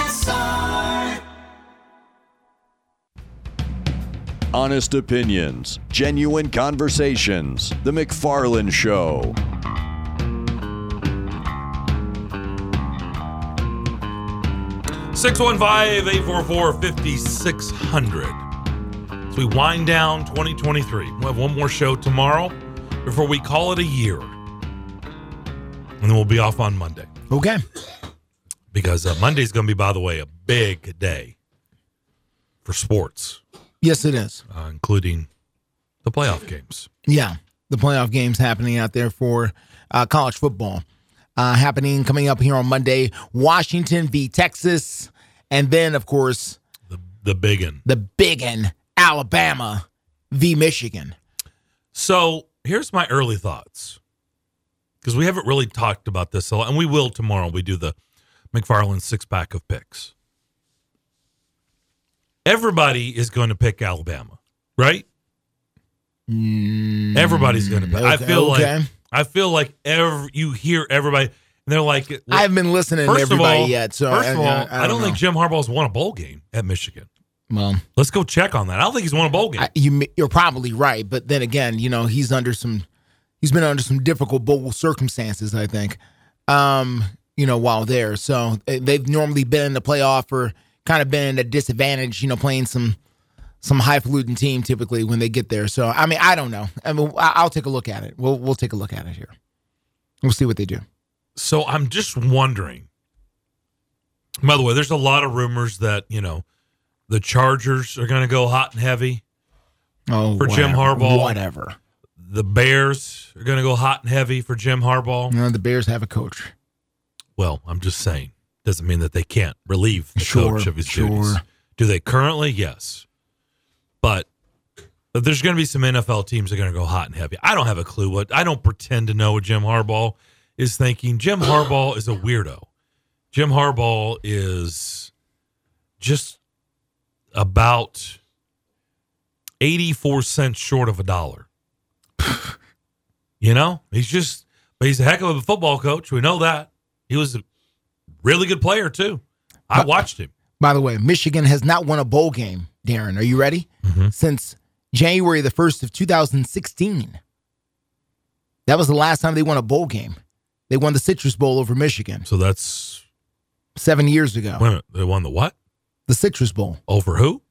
Honest opinions, genuine conversations. The McFarland Show. Six one five eight four four fifty six hundred. As we wind down 2023, we'll have one more show tomorrow before we call it a year. And then we'll be off on Monday. Okay. Because uh, Monday's going to be, by the way, a big day for sports, Yes, it is. uh, including the playoff games. Yeah, the playoff games happening out there for uh, college football. Uh, happening coming up here on Monday, Washington v. Texas, and then of course The big one. the big one, Alabama v. Michigan. So here's my early thoughts because we haven't really talked about this a lot, and we will tomorrow. We do the McFarland six pack of picks. Everybody is going to pick Alabama, right? Everybody's going to pick. I feel okay. like I feel like every, you hear everybody, and they're like, I haven't been listening to everybody all- yet, so first I, of all, I, I, I don't, think Jim Harbaugh's won a bowl game at Michigan. Well, Let's go check on that. I don't think he's won a bowl game. I, you, you're probably right, but then again, you know, he's under some, he's been under some difficult bowl circumstances. I think, um, you know, while there, so uh, they've normally been in the playoff or kind of been at a disadvantage. You know, playing some some highfalutin team typically when they get there. So I mean, I don't know. I mean, I'll take a look at it. We'll we'll take a look at it here. We'll see what they do. So I'm just wondering. By the way, there's a lot of rumors that you know the Chargers are going to go hot and heavy Oh, for Jim. Harbaugh. Whatever. the Bears are going to go hot and heavy for Jim Harbaugh. You know, the Bears have a coach. Well, I'm just saying. Doesn't mean that they can't relieve the Sure, coach of his sure. duties. Do they currently? Yes. But, but there's going to be some NFL teams that are going to go hot and heavy. I don't have a clue what. I don't pretend to know what Jim Harbaugh is thinking. Jim (clears throat) Harbaugh is a weirdo. Jim Harbaugh is just about 84 cents short of a dollar. (laughs) you know, he's just, but he's a heck of a football coach. We know that. He was a really good player, too. I watched him. By the way, Michigan has not won a bowl game, Darren. Are you ready? Mm-hmm. Since January the 1st of 2016. That was the last time they won a bowl game. They won the Citrus Bowl over Michigan So that's, seven years ago. wait a minute, they won the what? The Citrus Bowl. Over who?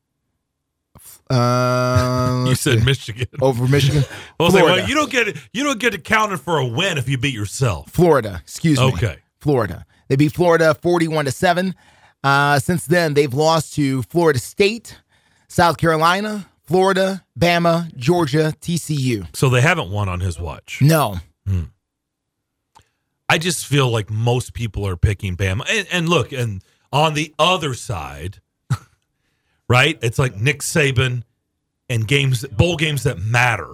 Uh, (laughs) You said Michigan. over Michigan. (laughs) I was like, well, you don't get it. You don't get to count it for a win if you beat yourself. Florida, excuse me. Okay. Florida. They beat Florida 41 to 7. Uh, since then, they've lost to Florida State, South Carolina, Florida, Bama, Georgia, TCU. So they haven't won on his watch. No. I just feel like most people are picking Bama. And, and look, and on the other side, (laughs) right? It's like Nick Saban and games, bowl games that matter.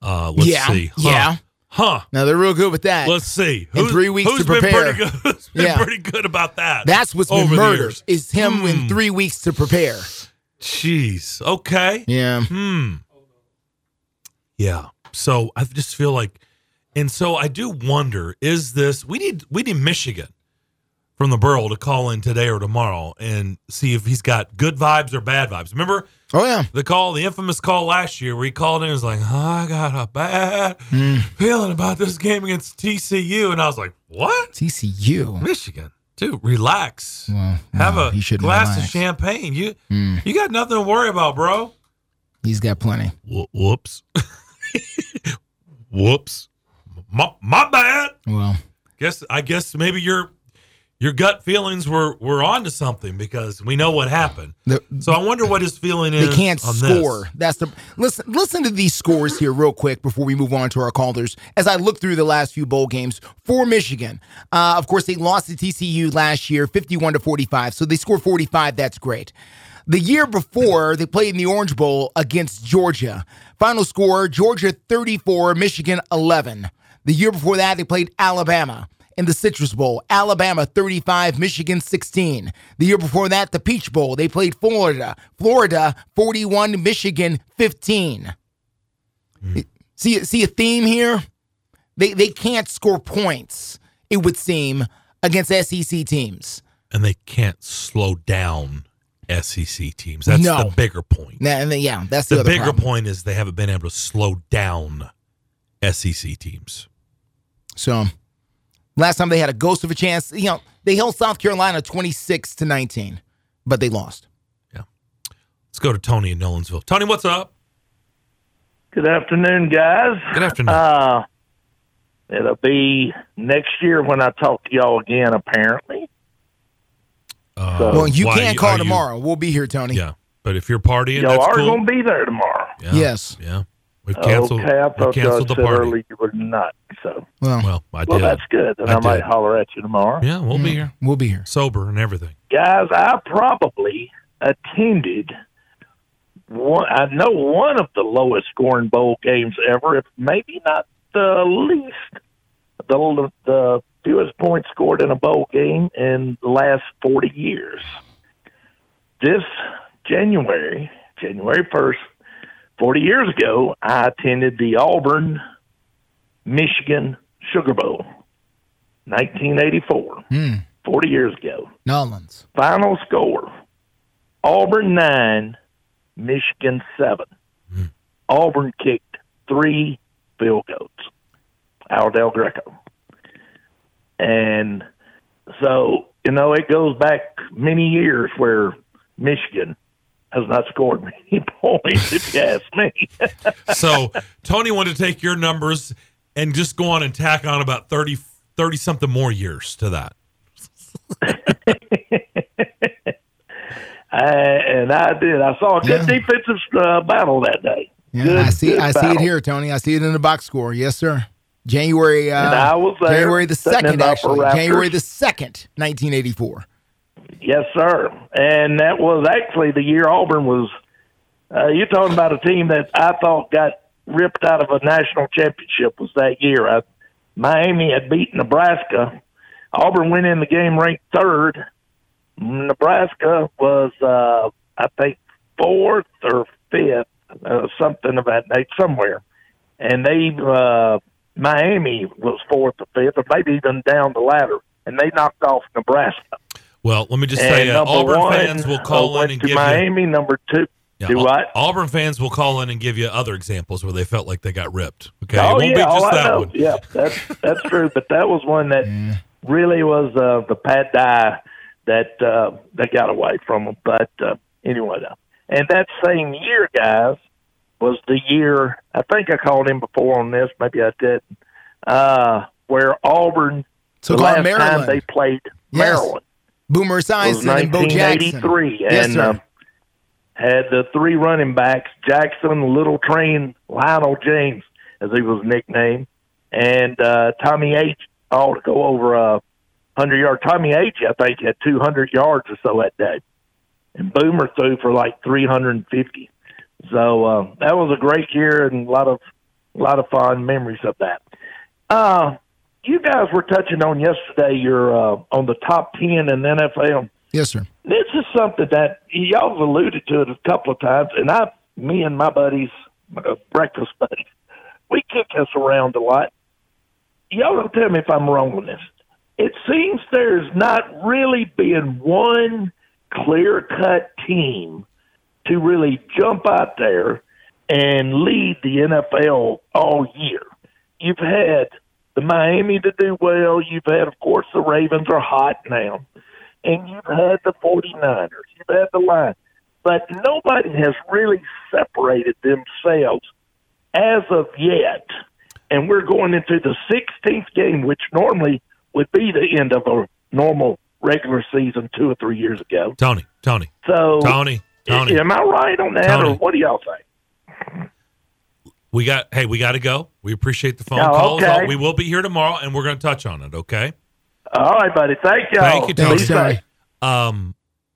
Uh, let's Yeah, see. Huh. yeah. Huh. Now they're real good with that. Let's see. In three weeks who's to been prepare. pretty good? (laughs) Been Yeah. pretty good about that? That's what's been the murdered is him in Hmm. three weeks to prepare. Jeez. Okay. Yeah. Hmm. Yeah. So I just feel like, and so I do wonder: is this we need we need Michigan from the Burl to call in today or tomorrow and see if he's got good vibes or bad vibes. Remember Oh yeah. the call, the infamous call last year where he called in and was like, "I got a bad feeling about this game against TCU," and I was like, "What? TCU? Michigan?" Dude, relax. Well, Have no, a glass of champagne. You Hmm. you got nothing to worry about, bro. He's got plenty. Wh- Whoops. (laughs) Whoops. My, my bad. Well, Guess I guess maybe your your gut feelings were were onto something because we know what happened. The- so I wonder what his feeling is. they can't score. This. That's the listen. Listen to these scores here, real quick, before we move on to our callers. As I look through the last few bowl games for Michigan, uh, of course they lost to TCU last year, fifty-one to forty-five. So they scored forty-five. That's great. The year before, they played in the Orange Bowl against Georgia. Final score: Georgia thirty-four, Michigan eleven. The year before that, they played Alabama in the Citrus Bowl. Alabama 35, Michigan 16. The year before that, the Peach Bowl, they played Florida. Florida 41, Michigan 15. Hmm. See, see a theme here? They they can't score points, it would seem, against SEC teams. And they can't slow down SEC teams. That's No. the bigger point. Nah, and then, yeah, that's the, The other bigger problem. point is they haven't been able to slow down SEC teams. So last time they had a ghost of a chance, you know, they held South Carolina 26 to 19, but they lost. Yeah. Let's go to Tony in Nolensville. Tony, what's up? Good afternoon, guys. Good afternoon. Uh, it'll be next year when I talk to y'all again, apparently. Uh, So- well, you can't are call you- tomorrow. We'll be here, Tony. Yeah, but if you're partying, y'all that's are cool. going to be there tomorrow. Yeah, Yes. Yeah. We've canceled, okay, I we thought canceled the party. earlier you were not. So, Well, Well, I did. well, that's good. Then I I, might did. holler at you tomorrow. Yeah, we'll be here. We'll be here. Sober and everything. Guys, I probably attended one. I know one of the lowest scoring bowl games ever, if maybe not the least. The the fewest points scored in a bowl game in the last forty years. This January, January first, forty years ago, I attended the Auburn, Michigan Sugar Bowl, nineteen eighty four. Hmm. 40 years ago. Nolans. Final score Auburn 9, Michigan 7. Auburn kicked three field goals. Al Del Greco. And so, you know, it goes back many years where Michigan has not scored many (laughs) points, if you ask me. (laughs) So Tony wanted to take your numbers and just go on and tack on about 30, 30 something more years to that. (laughs) I, and I did. I saw a good defensive uh, battle that day. Yeah, good. I see. good I see it here, Tony. I see it in the box score. Yes, sir. January. Uh, And I was there, January the second, actually. January the second, nineteen eighty four. Yes, sir. And that was actually the year Auburn was. Uh, you're talking about a team that I thought got ripped out of a national championship was that year. I, Miami had beaten Nebraska. Auburn went in the game ranked third. Nebraska was, uh, I think, fourth or fifth, uh, something of that nature, somewhere. And they, uh, Miami was fourth or fifth, or maybe even down the ladder, and they knocked off Nebraska. Well, let me just say, uh, number Auburn one, fans will uh, call in went and to give Miami. you. Number two, Yeah, do what? Auburn fans will call in and give you other examples where they felt like they got ripped. Okay, oh it won't yeah, be oh, just I that know. one. Yeah, that's that's true. But that was one that really was uh, the pad die that uh, that got away from them. But uh, anyway, though. and that same year, guys, was the year. I think I called him before on this. Maybe I did. Uh, where Auburn Took the on last Maryland. time they played Yes. Maryland Boomer Esiason and Bo Jackson. 1983, Yes, and sir. uh, had the three running backs: Jackson, Little Train, Lionel James, as he was nicknamed, and uh, Tommie Agee. All to go over a hundred yard. Tommie Agee. I think had two hundred yards or so that day, and Boomer threw for like three hundred and fifty. So uh, that was a great year and a lot of a lot of fond memories of that. Uh, you guys were touching on yesterday. You're uh, on the top ten in the NFL. Yes, sir. This is something that y'all have alluded to it a couple of times, and I, me and my buddies, uh, breakfast buddies, we kick this around a lot. Y'all don't tell me if I'm wrong on this. It seems there's not really been one clear cut team to really jump out there and lead the NFL all year. You've had the Miami to do well. You've had, of course, the Ravens are hot now. And you've had the 49ers. You've had the Lions. But nobody has really separated themselves as of yet. And we're going into the 16th game, which normally would be the end of a normal regular season two or three years ago. Tony, Tony, So, Tony, Tony. am I right on that, Tony. or what do y'all think? We got. Hey, we got to go. We appreciate the phone Oh, calls. okay. We will be here tomorrow, and we're going to touch on it. Okay. All right, buddy. Thank y'all. Thank you, Tony. Be safe. Um,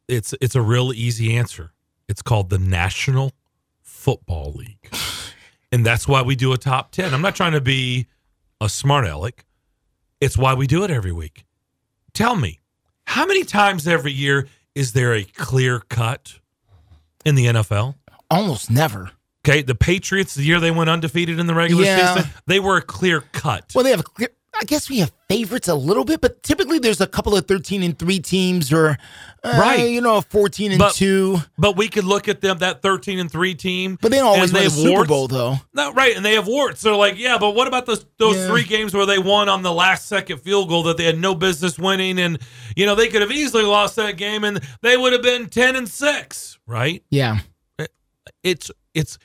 it's it's a real easy answer. It's called the National Football League, (sighs) and that's why we do a top ten. I'm not trying to be a smart aleck. It's why we do it every week. Tell me, how many times every year is there a clear cut in the NFL? Almost never. Okay, the Patriots, the year they went undefeated in the regular Yeah. season, they were a clear cut. Well, they have a clear. I guess we have favorites a little bit, but typically there's a couple of thirteen and three teams, or uh, Right. you know, a fourteen and But- two. But we could look at them, that 13 and 3 team. But they don't always win have Super. Bowl, though. No, right. And they have warts. They're like, yeah, but what about those those Yeah. three games where they won on the last second field goal that they had no business winning? And, you know, they could have easily lost that game and they would have been 10 and 6, right? Yeah. It's, it's,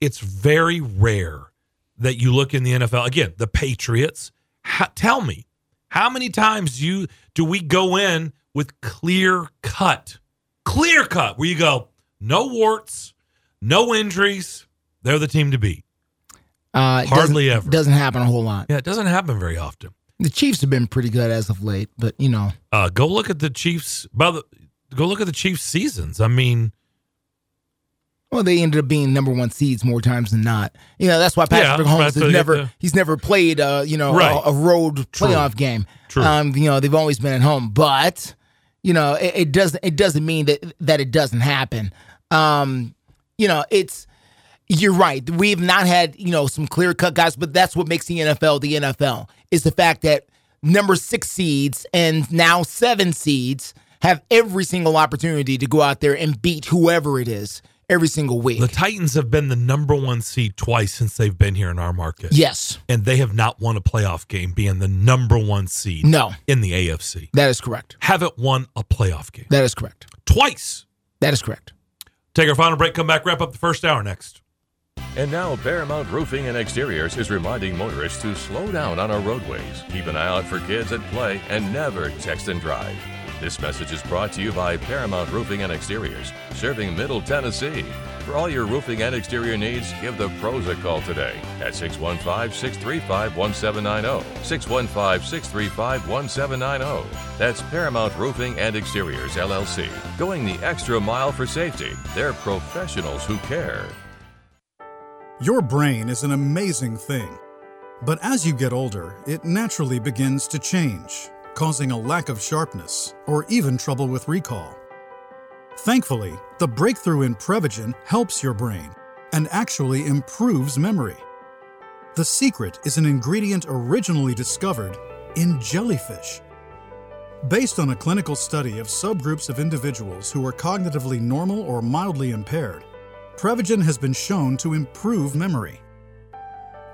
it's very rare that you look in the NFL. Again, the Patriots. How, tell me, how many times you do we go in with clear cut, clear cut, where you go, no warts, no injuries, they're the team to beat. Uh, Hardly doesn't- ever. Doesn't happen a whole lot. Yeah, it doesn't happen very often. The Chiefs have been pretty good as of late, but you know, Uh, go look at the Chiefs. By the, go look at the Chiefs' seasons. I mean, well, they ended up being number one seeds more times than not. You know, that's why Patrick Yeah, Mahomes has never he's never played uh, you know, Right. a, a road True. playoff game. True. Um, you know, they've always been at home, but you know, it, it doesn't it doesn't mean that that it doesn't happen. Um, you know, it's you're right. We've not had, you know, some clear cut guys, but that's what makes the NFL the NFL is the fact that number six seeds and now seven seeds have every single opportunity to go out there and beat whoever it is every single week. the Titans have been the number one seed twice since they've been here in our market. Yes. And they have not won a playoff game being the number one seed No. in the AFC. That is correct. Haven't won a playoff game. That is correct. Twice. That is correct. Take our final break, come back, wrap up the first hour next. And now Paramount Roofing and Exteriors is reminding motorists to slow down on our roadways, keep an eye out for kids at play, and never text and drive. This message is brought to you by Paramount Roofing and Exteriors, serving Middle Tennessee. For all your roofing and exterior needs, give the pros a call today at 615 635 1790. 615 635 1790. That's Paramount Roofing and Exteriors, LLC. Going the extra mile for safety. They're professionals who care. Your brain is an amazing thing. But as you get older, it naturally begins to change, causing a lack of sharpness or even trouble with recall. Thankfully, the breakthrough in Prevagen helps your brain and actually improves memory. The secret is an ingredient originally discovered in jellyfish. Based on a clinical study of subgroups of individuals who are cognitively normal or mildly impaired, Prevagen has been shown to improve memory.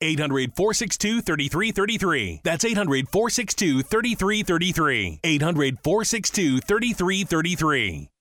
800 462 3333. That's 800 462 3333. 800 462 3333.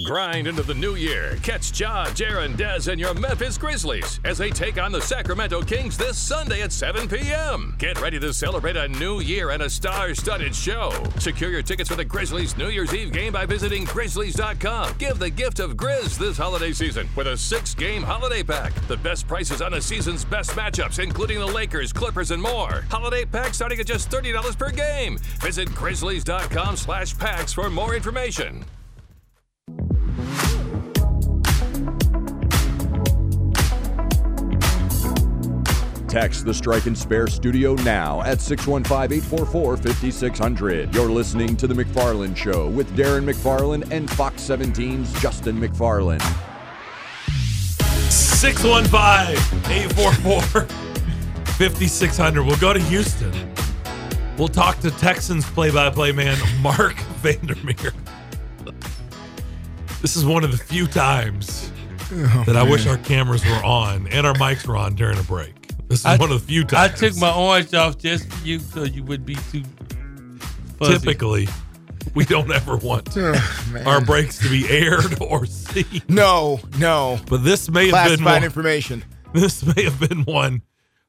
Grind into the new year. Catch Ja, Jaren, Dez, and your Memphis Grizzlies as they take on the Sacramento Kings this Sunday at 7 p.m. Get ready to celebrate a new year and a star-studded show. Secure your tickets for the Grizzlies New Year's Eve game by visiting Grizzlies.com. Give the gift of Grizz this holiday season with a six-game holiday pack. The best prices on the season's best matchups, including the Lakers, Clippers, and more. Holiday pack starting at just $30 per game. Visit Grizzlies.com slash packs for more information. Text the Strike and Spare studio now at 615 844 5600. You're listening to The McFarland Show with Darren McFarland and Fox 17's Justin McFarland. 615 844 5600. We'll go to Houston. We'll talk to Texans play by play man Marc (laughs) Vandermeer. This is one of the few times Oh, that I wish our cameras were on and our mics were on during a break. This is I- one of the few times. I took my orange off just for you so you would be too fuzzy. Typically, we don't (laughs) ever want Oh, our breaks to be aired or seen. No, no. But this may have been Classified one, information. This may have been one.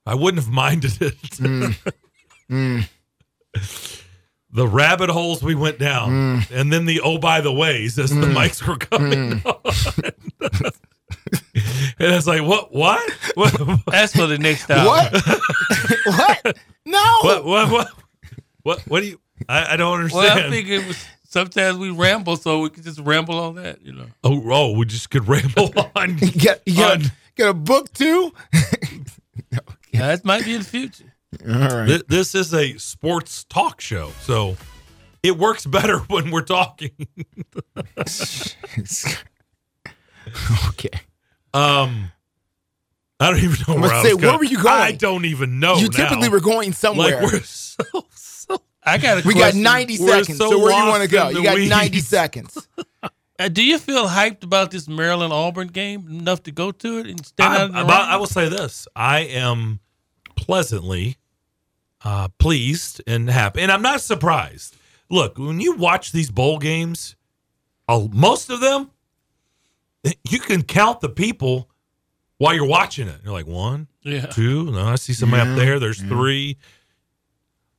I wouldn't have minded it. Mm. Mm. (laughs) the rabbit holes we went down, Mm. and then the oh by the ways as the Mm. mics were coming on. (laughs) (laughs) and it's like, what? What? (laughs) What? That's for the next time. What? (laughs) what? No. What? What? What? What? What do you? I, I don't understand. Well, I think it was sometimes we ramble, so we could just ramble on that, you know. Oh, oh, we just could ramble on. You got, you got, got a book too? That might be in the future. All right. Th- This is a sports talk show, so it works better when we're talking. (laughs) okay. Um, I don't even know I'm where gonna I say, was where going. were you going? I don't even know. you now. typically were going somewhere. Like we're (laughs) so, so I got a we got 90 We're seconds. so So, where you want to go? You the got 90 seconds. (laughs) Uh, do you feel hyped about this Maryland Auburn game enough to go to it and stand I'm, in the about- I will say this: I am pleasantly uh, pleased and happy, and I'm not surprised. Look, when you watch these bowl games, uh, most of them, you can count the people while you're watching it. You're like one, Yeah. two. No, I see somebody Yeah, up there. There's yeah. three.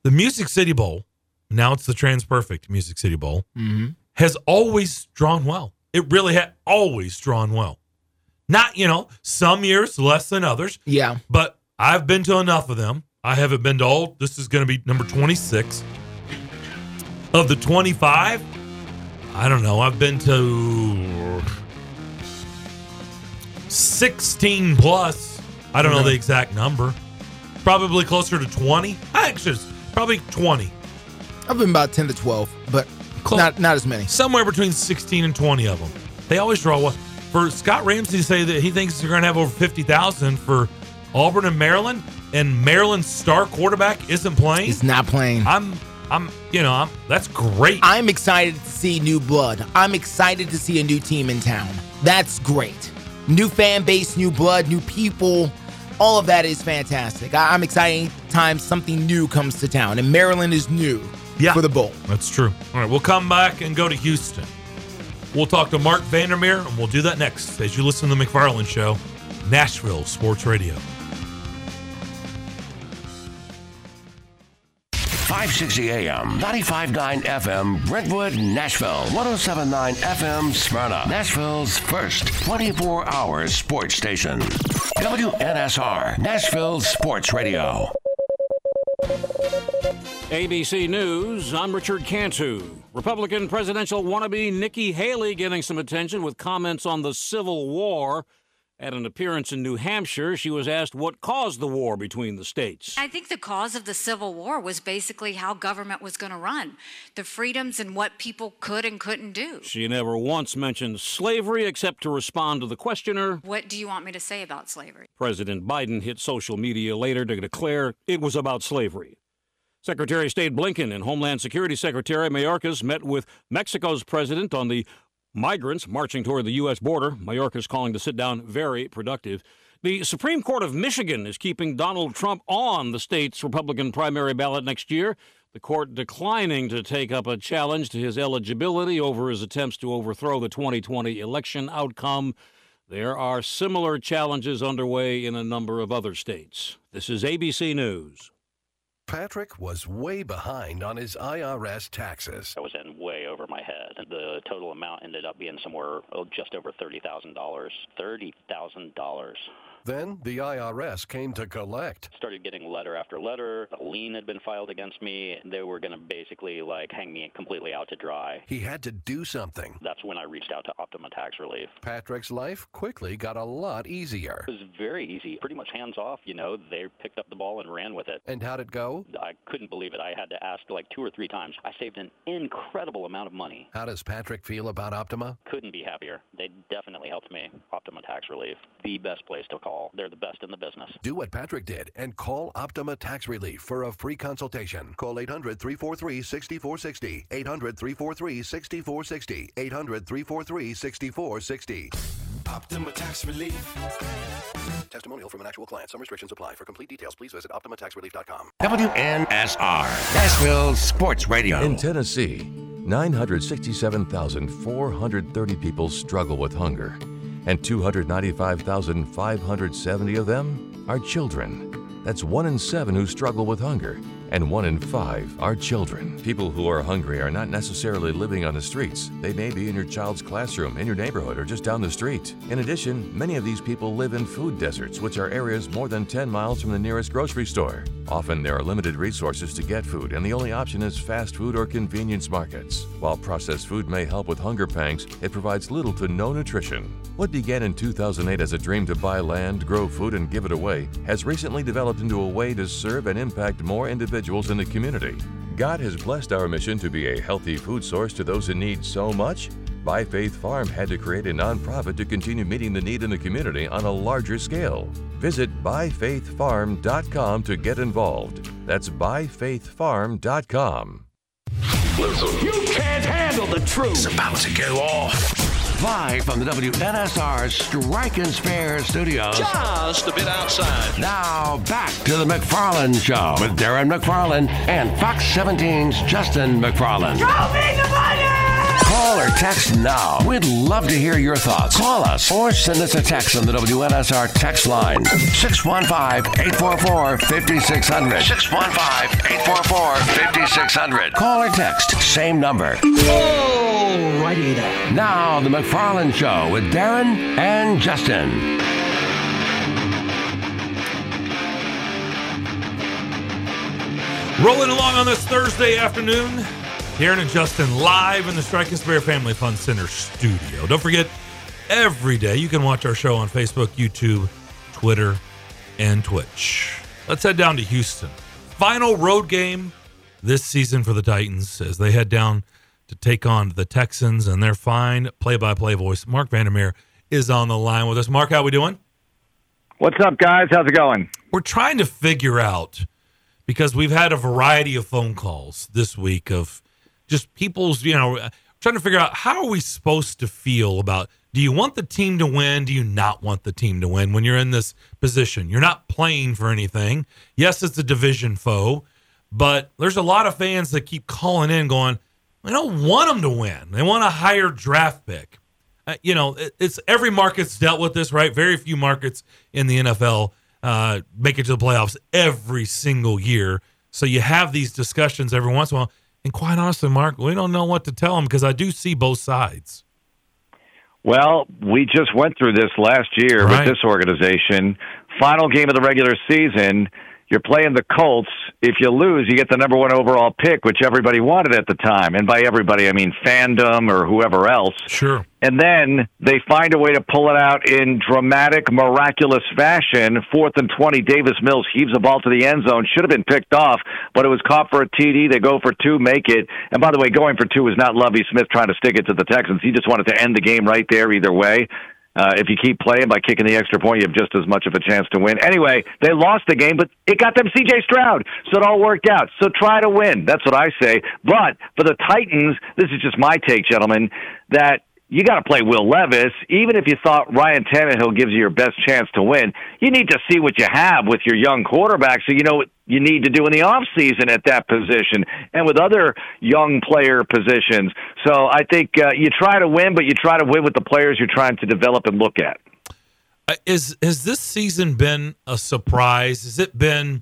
The Music City Bowl. Now it's the TransPerfect Music City Bowl Mm-hmm. has always drawn well. It really had always drawn well. Not, you know, some years less than others, Yeah. but I've been to enough of them. I haven't been to all. This is going to be number 26. Of the 25, I don't know. I've been to 16 plus. I don't know the exact number. Probably closer to 20. I it's probably 20. I've been about 10 to 12, but not not as many. somewhere between 16 and 20 of them. They always draw one. For Scott Ramsey to say that he thinks they're going to have over 50,000 for Auburn and Maryland, and Maryland's star quarterback isn't playing. He's not playing. I'm, I'm, you know, I'm. That's great. I'm excited to see new blood. I'm excited to see a new team in town. That's great. New fan base, new blood, new people. All of that is fantastic. I- I'm excited anytime something new comes to town, and Maryland is new Yeah. for the bowl. That's true. All right, we'll come back and go to Houston. We'll talk to Marc Vandermeer, and we'll do that next as you listen to the McFarland Show, Nashville Sports Radio. 560 AM, 95.9 FM, Brentwood, Nashville, 107.9 FM, Smyrna, Nashville's first 24 hour sports station. WNSR, Nashville Sports Radio. ABC News, I'm Richard Cantu. Republican presidential wannabe Nikki Haley getting some attention with comments on the Civil War. At an appearance in New Hampshire, she was asked what caused the war between the states. I think the cause of the Civil War was basically how government was going to run, the freedoms and what people could and couldn't do. She never once mentioned slavery except to respond to the questioner. What do you want me to say about slavery? President Biden hit social media later to declare it was about slavery. Secretary of State Blinken and Homeland Security Secretary Mayorkas met with Mexico's president on the migrants marching toward the U.S. border. Mayorkas calling the sit down very productive. The Supreme Court of Michigan is keeping Donald Trump on the state's Republican primary ballot next year. The court declining to take up a challenge to his eligibility over his attempts to overthrow the 2020 election outcome. There are similar challenges underway in a number of other states. This is ABC News. Patrick was way behind on his IRS taxes. I was in way over my head. The total amount ended up being somewhere oh, just over $30,000. $30,000. Then the IRS came to collect. Started getting letter after letter. A lien had been filed against me. They were going to basically like hang me completely out to dry. He had to do something. That's when I reached out to Optima Tax Relief. Patrick's life quickly got a lot easier. It was very easy, pretty much hands off. You know, they picked up the ball and ran with it. And how'd it go? I couldn't believe it. I had to ask like two or three times. I saved an incredible amount of money. How does Patrick feel about Optima? Couldn't be happier. They definitely helped me. Optima Tax Relief, the best place to call. They're the best in the business. Do what Patrick did and call Optima Tax Relief for a free consultation. Call 800 343 6460. 800 343 6460. 800 343 6460. Optima Tax Relief. Testimonial from an actual client. Some restrictions apply. For complete details, please visit OptimaTaxRelief.com. WNSR, Nashville Sports Radio. In Tennessee, 967,430 people struggle with hunger, and 295,570 of them are children. That's one in seven who struggle with hunger, and one in five are children. People who are hungry are not necessarily living on the streets. They may be in your child's classroom, in your neighborhood, or just down the street. In addition, many of these people live in food deserts, which are areas more than 10 miles from the nearest grocery store. Often there are limited resources to get food, and the only option is fast food or convenience markets. While processed food may help with hunger pangs, it provides little to no nutrition. What began in 2008 as a dream to buy land, grow food, and give it away has recently developed into a way to serve and impact more individuals in the community. God has blessed our mission to be a healthy food source to those in need so much By Faith Farm had to create a nonprofit to continue meeting the need in the community on a larger scale. Visit byfaithfarm.com to get involved. That's byfaithfarm.com. Listen, you can't handle the truth. It's about to go off. Live from the WNSR Strike and Spare studios. Just a bit outside. Now back to the McFarland Show with Darren McFarland and Fox 17's Justin McFarland. Show me the money! Call or text now. We'd love to hear your thoughts. Call us or send us a text on the WNSR text line 615 844 5600. 615 844 5600. Call or text, same number. Alrighty then. Now, The McFarland Show with Darren and Justin. Rolling along on this Thursday afternoon, Darren and Justin live in the Strike and Spare Family Fun Center studio. Don't forget, every day you can watch our show on Facebook, YouTube, Twitter, and Twitch. Let's head down to Houston. Final road game this season for the Titans as they head down to take on the Texans and their fine play-by-play voice, Marc Vandermeer, is on the line with us. Marc, how are we doing? What's up, guys? How's it going? We're trying to figure out because we've had a variety of phone calls this week of just people's, you know, trying to figure out how are we supposed to feel about do you want the team to win? Do you not want the team to win when you're in this position? You're not playing for anything. Yes, it's a division foe, but there's a lot of fans that keep calling in going, I don't want them to win. They want a higher draft pick. Uh, you know, it, it's every market's dealt with this, right? Very few markets in the NFL uh, make it to the playoffs every single year. So you have these discussions every once in a while. And quite honestly, Marc, we don't know what to tell them because I do see both sides. Well, we just went through this last year Right. with this organization. Final game of the regular season, you're playing the Colts. If you lose, you get the number one overall pick, which everybody wanted at the time. And by everybody, I mean fandom or whoever else. Sure. And then they find a way to pull it out in dramatic, miraculous fashion. Fourth and 20, Davis Mills heaves the ball to the end zone. Should have been picked off, but it was caught for a TD. They go for two, make it. And by the way, going for two was not Lovie Smith trying to stick it to the Texans. He just wanted to end the game right there either way. Uh, if you keep playing by kicking the extra point, you have just as much of a chance to win. Anyway, they lost the game, but it got them C.J. Stroud, so it all worked out. So try to win. That's what I say. But for the Titans, this is just my take, gentlemen, that you got to play Will Levis. Even if you thought Ryan Tannehill gives you your best chance to win, you need to see what you have with your young quarterback so you know what you need to do in the offseason at that position and with other young player positions. So I think uh, you try to win, but you try to win with the players you're trying to develop and look at. Uh, Is has this season been a surprise? Has it been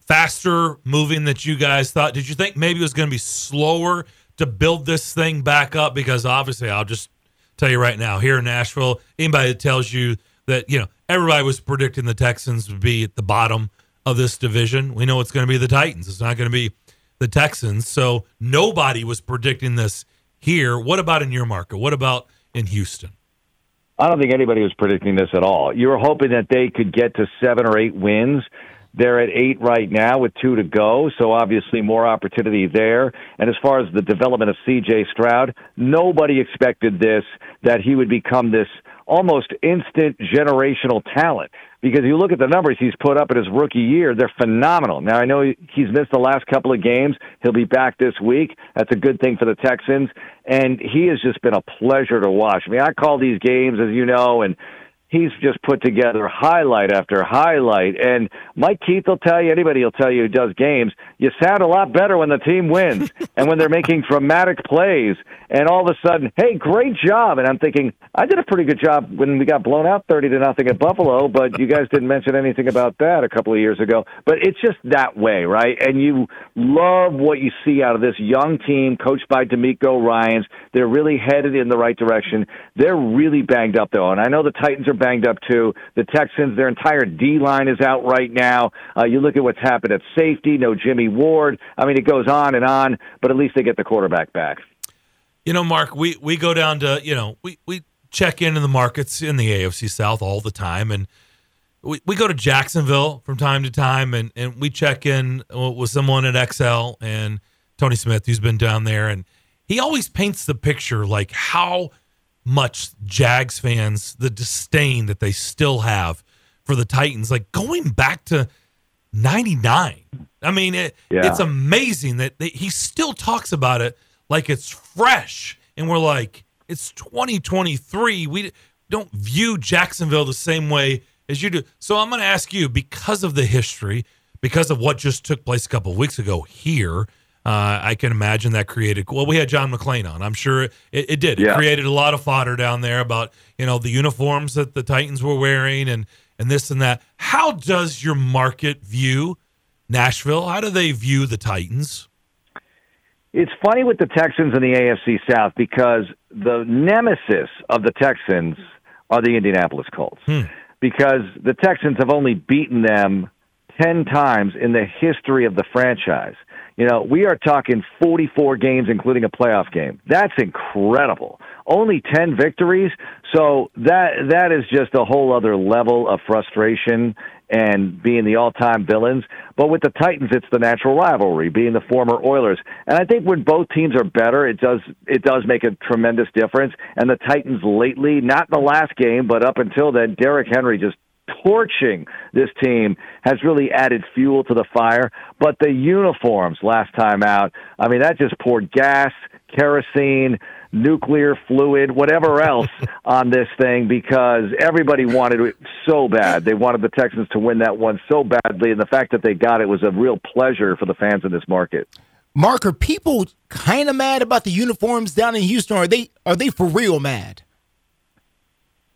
faster moving that you guys thought? Did you think maybe it was going to be slower to build this thing back up? Because obviously, I'll just tell you right now, here in Nashville, anybody that tells you that you know everybody was predicting the Texans would be at the bottom of this division, we know it's going to be the Titans. It's not going to be the Texans. So nobody was predicting this here. What about in your market? What about in Houston? I don't think anybody was predicting this at all. You were hoping that they could get to seven or eight wins. They're at eight right now with two to go, so obviously more opportunity there. And as far as the development of C.J. Stroud, nobody expected this, that he would become this almost instant generational talent. Because you look at the numbers he's put up in his rookie year, they're phenomenal. Now, I know he's missed the last couple of games. He'll be back this week. That's a good thing for the Texans. And he has just been a pleasure to watch. I mean, I call these games, as you know, and he's just put together highlight after highlight. And Mike Keith will tell you, anybody will tell you who does games, you sound a lot better when the team wins (laughs) and when they're making dramatic plays. And all of a sudden, hey, great job. And I'm thinking, I did a pretty good job when we got blown out 30 to nothing at Buffalo, but you guys didn't mention anything about that a couple of years ago. But it's just that way, right? And you love what you see out of this young team coached by DeMeco Ryans. They're really headed in the right direction. They're really banged up, though. And I know the Titans are banged up, too. The Texans, their entire D line is out right now. Uh, you look at what's happened at safety, no Jimmy Ward. I mean, it goes on and on, but at least they get the quarterback back. You know, Marc, we, we go down to, you know, we, we check in in the markets in the AFC South all the time. And we, we go to Jacksonville from time to time and, and we check in with someone at XL and Tony Smith, who's been down there. And he always paints the picture like how much Jags fans, the disdain that they still have for the Titans, like going back to 99. I mean, it, Yeah. it's amazing that they, he still talks about it like it's fresh. And we're like, it's 2023. We don't view Jacksonville the same way as you do. So I'm going to ask you because of the history, because of what just took place a couple of weeks ago here. Uh, I can imagine that created. Well, we had John McClain on. I'm sure it, it did. It created a lot of fodder down there about you know the uniforms that the Titans were wearing and and this and that. How does your market view Nashville? How do they view the Titans? It's funny with the Texans in the AFC South because the nemesis of the Texans are the Indianapolis Colts. Because the Texans have only beaten them 10 times in the history of the franchise. You know, we are talking 44 games, including a playoff game. That's incredible. Only 10 victories. So that that is just a whole other level of frustration and being the all-time villains. But with the Titans, it's the natural rivalry, being the former Oilers. And I think when both teams are better, it does it does make a tremendous difference. And the Titans lately, not the last game, but up until then, Derrick Henry just torching this team has really added fuel to the fire. But the uniforms last time out, I mean, that just poured gas, kerosene, nuclear fluid, whatever else (laughs) on this thing because everybody wanted it so bad. They wanted the Texans to win that one so badly, and the fact that they got it was a real pleasure for the fans in this market. Marc, are people kind of mad about the uniforms down in Houston? Or are they are they for real mad?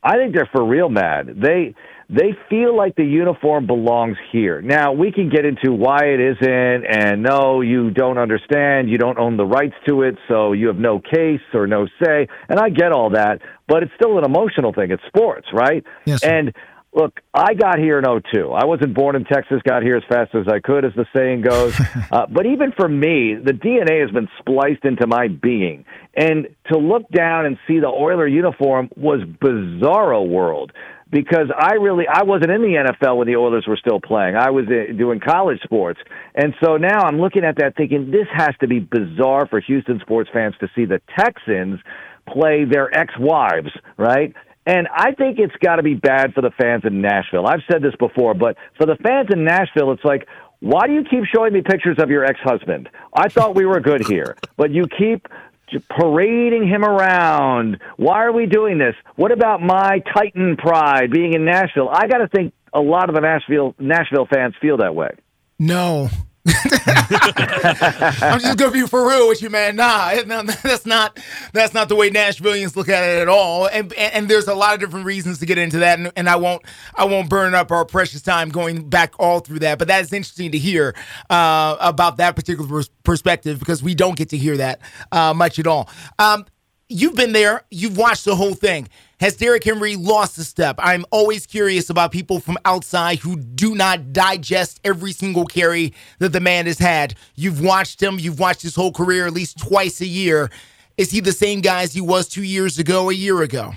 I think they're for real mad. They they feel like the uniform belongs here. Now we can get into why it isn't, and no, you don't understand. You don't own the rights to it, so you have no case or no say. And I get all that, but it's still an emotional thing. It's sports, right? Yes. And look, I got here in 02. I wasn't born in Texas. Got here as fast as I could, as the saying goes. (laughs) uh, but even for me, the DNA has been spliced into my being. And to look down and see the Oiler uniform was bizarro world because I really I wasn't in the NFL when the Oilers were still playing. I was uh, doing college sports, and so now I'm looking at that thinking this has to be bizarre for Houston sports fans to see the Texans play their ex-wives, right? And I think it's got to be bad for the fans in Nashville. I've said this before, but for the fans in Nashville, it's like, why do you keep showing me pictures of your ex-husband? I thought we were good here, but you keep parading him around. Why are we doing this? What about my Titan pride being in Nashville? I got to think a lot of the Nashville Nashville fans feel that way. No. I'm just gonna be for real with you, man. Nah, (laughs) that's not that's not the way Nashvilleians look at it at all. And and, and there's a lot of different reasons to get into that, and, and I won't I won't burn up our precious time going back all through that. But that is interesting to hear uh, about that particular perspective because we don't get to hear that uh, much at all. Um, you've been there, you've watched the whole thing. Has Derrick Henry lost a step? I'm always curious about people from outside who do not digest every single carry that the man has had. You've watched him, you've watched his whole career at least twice a year. Is he the same guy as he was two years ago, a year ago?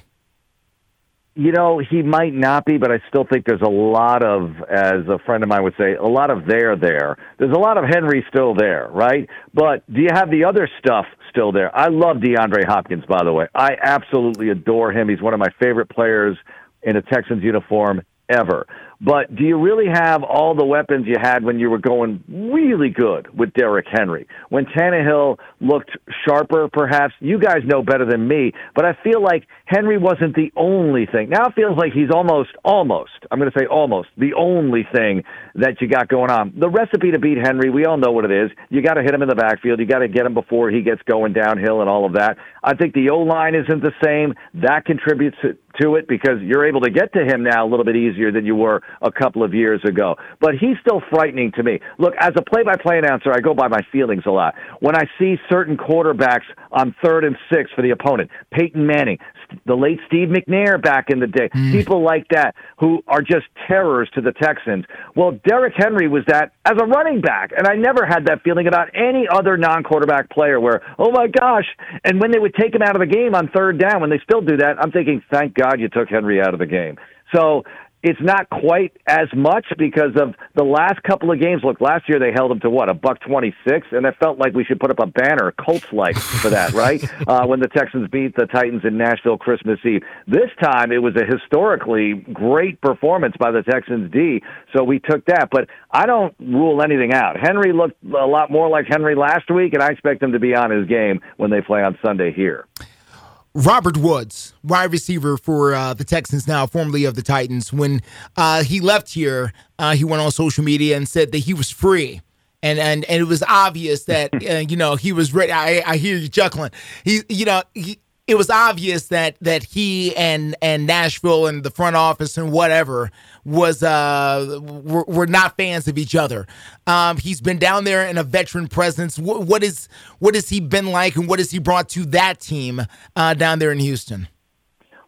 You know, he might not be, but I still think there's a lot of, as a friend of mine would say, a lot of there there. There's a lot of Henry still there, right? But do you have the other stuff still there? I love DeAndre Hopkins, by the way. I absolutely adore him. He's one of my favorite players in a Texans uniform ever. But do you really have all the weapons you had when you were going really good with Derrick Henry? When Tannehill looked sharper, perhaps? You guys know better than me, but I feel like Henry wasn't the only thing. Now it feels like he's almost, almost, I'm going to say almost, the only thing that you got going on. The recipe to beat Henry, we all know what it is. You got to hit him in the backfield. You got to get him before he gets going downhill and all of that. I think the O line isn't the same. That contributes to it because you're able to get to him now a little bit easier than you were a couple of years ago. But he's still frightening to me. Look, as a play-by-play announcer, I go by my feelings a lot. When I see certain quarterbacks on third and six for the opponent, Peyton Manning, the late Steve McNair back in the day, mm. people like that who are just terrors to the Texans. Well, Derrick Henry was that as a running back, and I never had that feeling about any other non-quarterback player where, oh my gosh, and when they would take him out of the game on third down, when they still do that, I'm thinking, thank God you took Henry out of the game. So it's not quite as much because of the last couple of games. Look, last year they held them to what a buck twenty six, and it felt like we should put up a banner, Colts like for that, (laughs) right? uh, when the Texans beat the Titans in Nashville Christmas Eve. This time it was a historically great performance by the Texans D, so we took that. But I don't rule anything out. Henry looked a lot more like Henry last week, and I expect him to be on his game when they play on Sunday here. Robert Woods, wide receiver for uh, the Texans now, formerly of the Titans, when uh, he left here, uh, he went on social media and said that he was free. And, and, and it was obvious that (laughs) uh, you know he was ready. I, I hear you chuckling. He you know he, it was obvious that that he and and Nashville and the front office and whatever was uh were, were not fans of each other. Um, he's been down there in a veteran presence. What, is what has he been like, and what has he brought to that team uh, down there in Houston?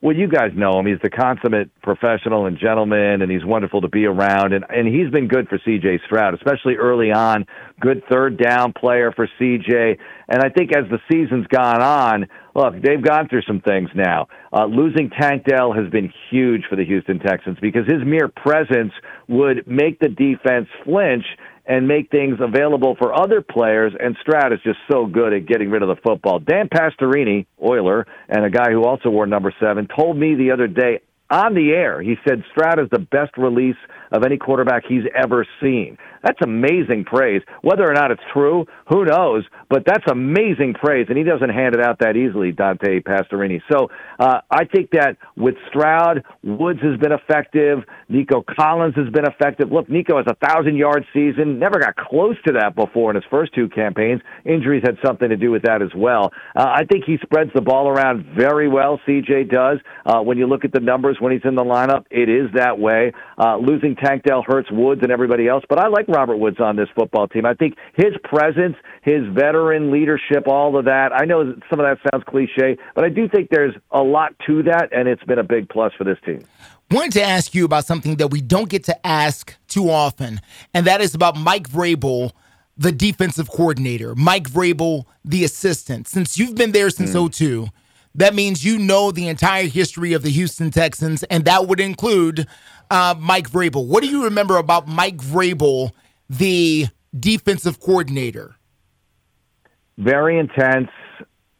Well, you guys know him. He's the consummate professional and gentleman, and he's wonderful to be around. And and he's been good for C.J. Stroud, especially early on. Good third down player for C.J. And I think as the season's gone on, look, they've gone through some things now. Uh, losing Tank Dell has been huge for the Houston Texans because his mere presence would make the defense flinch and make things available for other players. And Stroud is just so good at getting rid of the football. Dan Pastorini, Oiler, and a guy who also wore number seven, told me the other day on the air, he said Stroud is the best release of any quarterback he's ever seen. That's amazing praise. Whether or not it's true, who knows? But that's amazing praise, and he doesn't hand it out that easily, Dante Pastorini. So uh, I think that with Stroud, Woods has been effective. Nico Collins has been effective. Look, Nico has a thousand yard season. Never got close to that before in his first two campaigns. Injuries had something to do with that as well. Uh, I think he spreads the ball around very well. CJ does. Uh, when you look at the numbers when he's in the lineup, it is that way. Uh, losing Tank Dell hurts Woods and everybody else, but I like Robert Woods on this football team. I think his presence, his veteran leadership, all of that. I know some of that sounds cliche, but I do think there's a lot to that, and it's been a big plus for this team. Wanted to ask you about something that we don't get to ask too often, and that is about Mike Vrabel, the defensive coordinator, Mike Vrabel, the assistant. Since you've been there since mm. 02, that means you know the entire history of the Houston Texans, and that would include uh, Mike Vrabel. What do you remember about Mike Vrabel the defensive coordinator? Very intense.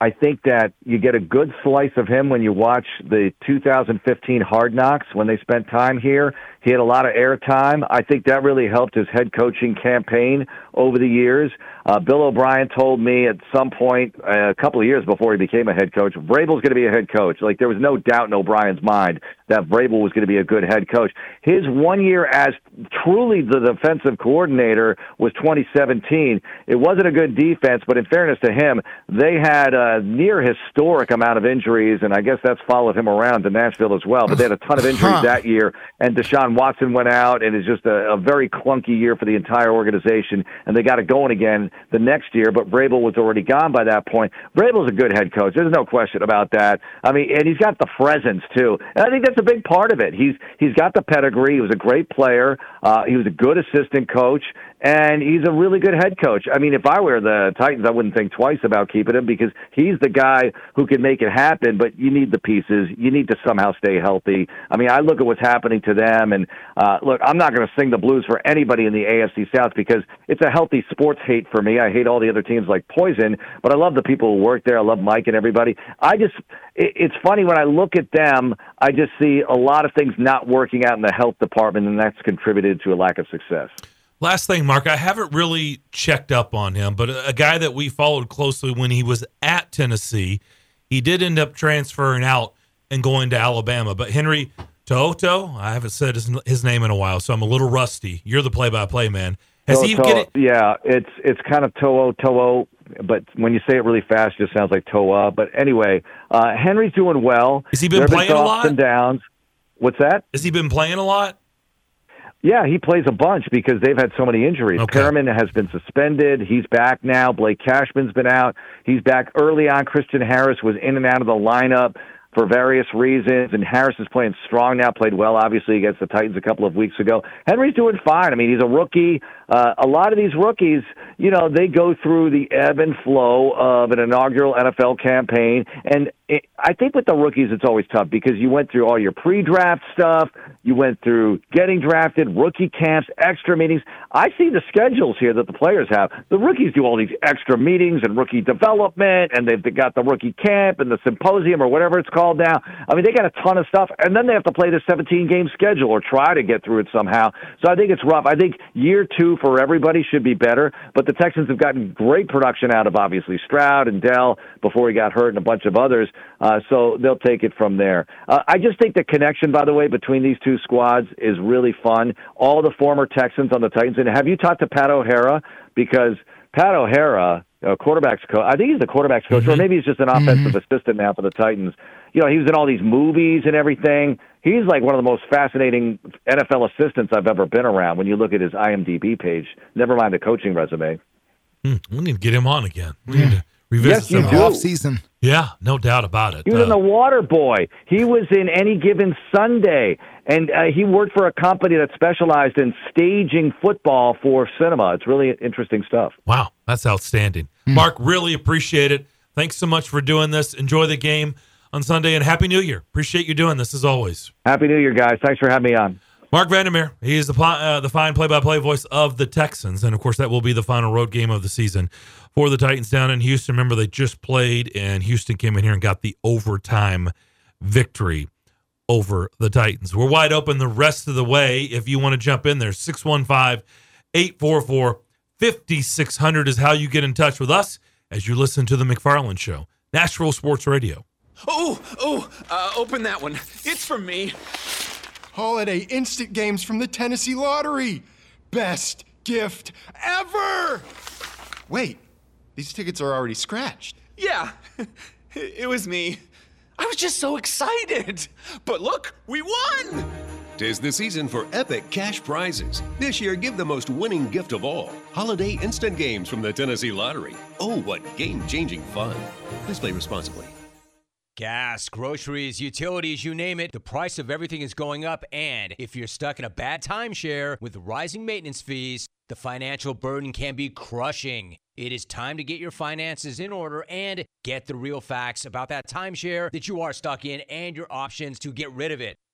I think that you get a good slice of him when you watch the 2015 Hard Knocks when they spent time here. He had a lot of airtime. I think that really helped his head coaching campaign over the years. Uh, Bill O'Brien told me at some point uh, a couple of years before he became a head coach, Vrabel's going to be a head coach. Like there was no doubt in O'Brien's mind that Vrabel was going to be a good head coach. His one year as truly the defensive coordinator was 2017. It wasn't a good defense, but in fairness to him, they had a near historic amount of injuries, and I guess that's followed him around to Nashville as well. But they had a ton of injuries that year, and Deshaun Watson went out, and it's just a, a very clunky year for the entire organization, and they got it going again the next year. But Vrabel was already gone by that point. Vrabel's a good head coach. There's no question about that. I mean, and he's got the presence too, and I think that's a big part of it. He's he's got the pedigree. He was a great player. Uh, he was a good assistant coach, and he's a really good head coach. I mean, if I were the Titans, I wouldn't think twice about keeping him because he's the guy who can make it happen. But you need the pieces. You need to somehow stay healthy. I mean, I look at what's happening to them, and uh, look, I'm not going to sing the blues for anybody in the AFC South because it's a healthy sports hate for me. I hate all the other teams like poison, but I love the people who work there. I love Mike and everybody. I just, it, it's funny when I look at them, I just see a lot of things not working out in the health department, and that's contributed to a lack of success. Last thing, Marc, I haven't really checked up on him, but a guy that we followed closely when he was at Tennessee, he did end up transferring out and going to Alabama. But Henry To'oTo'o, I haven't said his, his name in a while, so I'm a little rusty. You're the play-by-play man. Has he to- get it? Yeah, it's it's kind of To'o, but when you say it really fast, it just sounds like Toa. But anyway, uh, Henry's doing well. Has he been There playing a lot? and downs. What's that? Has he been playing a lot? Yeah, he plays a bunch because they've had so many injuries. Perryman has been suspended. He's back now. Blake Cashman's been out. He's back early on. Christian Harris was in and out of the lineup for various reasons, and Harris is playing strong now. Played well, obviously, against the Titans a couple of weeks ago. Henry's doing fine. I mean, he's a rookie. Uh, a lot of these rookies, you know, they go through the ebb and flow of an inaugural NFL campaign. And it, I think with the rookies, it's always tough because you went through all your pre draft stuff, you went through getting drafted, rookie camps, extra meetings. I see the schedules here that the players have. The rookies do all these extra meetings and rookie development, and they've got the rookie camp and the symposium or whatever it's called now. I mean, they got a ton of stuff, and then they have to play the 17 game schedule or try to get through it somehow. So I think it's rough. I think year two for everybody should be better, but the Texans have gotten great production out of obviously Stroud and Dell before he got hurt and a bunch of others. Uh, so they'll take it from there. Uh, I just think the connection, by the way, between these two squads is really fun. All the former Texans on the Titans. And have you talked to Pat O'Hara? Because Pat O'Hara, uh, quarterbacks coach, I think he's the quarterbacks coach, mm-hmm. or maybe he's just an offensive mm-hmm. assistant now for the Titans. You know, he was in all these movies and everything. He's like one of the most fascinating NFL assistants I've ever been around when you look at his IMDb page, never mind the coaching resume. Hmm, we need to get him on again. We need to revisit yes, you do. off season. Yeah, no doubt about it. He was uh, in The Water Boy. He was in Any Given Sunday, and uh, he worked for a company that specialized in staging football for cinema. It's really interesting stuff. Wow, that's outstanding. Mm. Marc, really appreciate it. Thanks so much for doing this. Enjoy the game on Sunday, and Happy New Year. Appreciate you doing this as always. Happy New Year, guys. Thanks for having me on. Marc Vandermeer, he is the uh, the fine play-by-play voice of the Texans, and of course that will be the final road game of the season for the Titans down in Houston. Remember, they just played, and Houston came in here and got the overtime victory over the Titans. We're wide open the rest of the way. If you want to jump in there, 615 844 5600 is how you get in touch with us as you listen to The McFarland Show, Nashville Sports Radio. Oh, oh, uh, open that one. It's for me. Holiday instant games from the Tennessee Lottery. Best gift ever! Wait, these tickets are already scratched. Yeah, (laughs) it was me. I was just so excited. But look, we won! Tis the season for epic cash prizes. This year, give the most winning gift of all holiday instant games from the Tennessee Lottery. Oh, what game changing fun! Please play responsibly. Gas, groceries, utilities, you name it, the price of everything is going up. And if you're stuck in a bad timeshare with rising maintenance fees, the financial burden can be crushing. It is time to get your finances in order and get the real facts about that timeshare that you are stuck in and your options to get rid of it.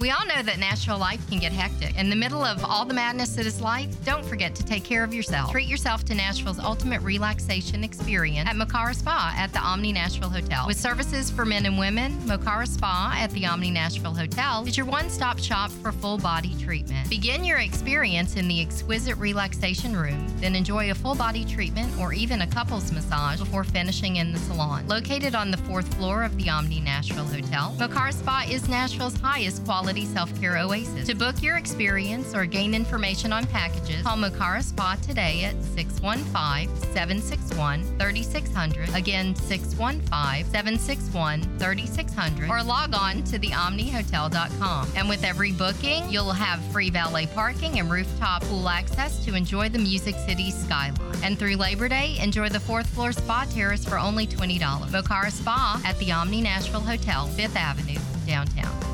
We all know that Nashville life can get hectic. In the middle of all the madness that is life, don't forget to take care of yourself. Treat yourself to Nashville's ultimate relaxation experience at Mokara Spa at the Omni Nashville Hotel. With services for men and women, Mokara Spa at the Omni Nashville Hotel is your one stop shop for full body treatment. Begin your experience in the exquisite relaxation room, then enjoy a full body treatment or even a couples massage before finishing in the salon. Located on the fourth floor of the Omni Nashville Hotel, Mokara Spa is Nashville's highest quality quality self care oasis. To book your experience or gain information on packages, call Mokara Spa today at 615 761 3600. Again, 615 761 3600. Or log on to theomnihotel.com. And with every booking, you'll have free valet parking and rooftop pool access to enjoy the Music City skyline. And through Labor Day, enjoy the fourth floor spa terrace for only $20. Mokara Spa at the Omni Nashville Hotel, 5th Avenue, downtown.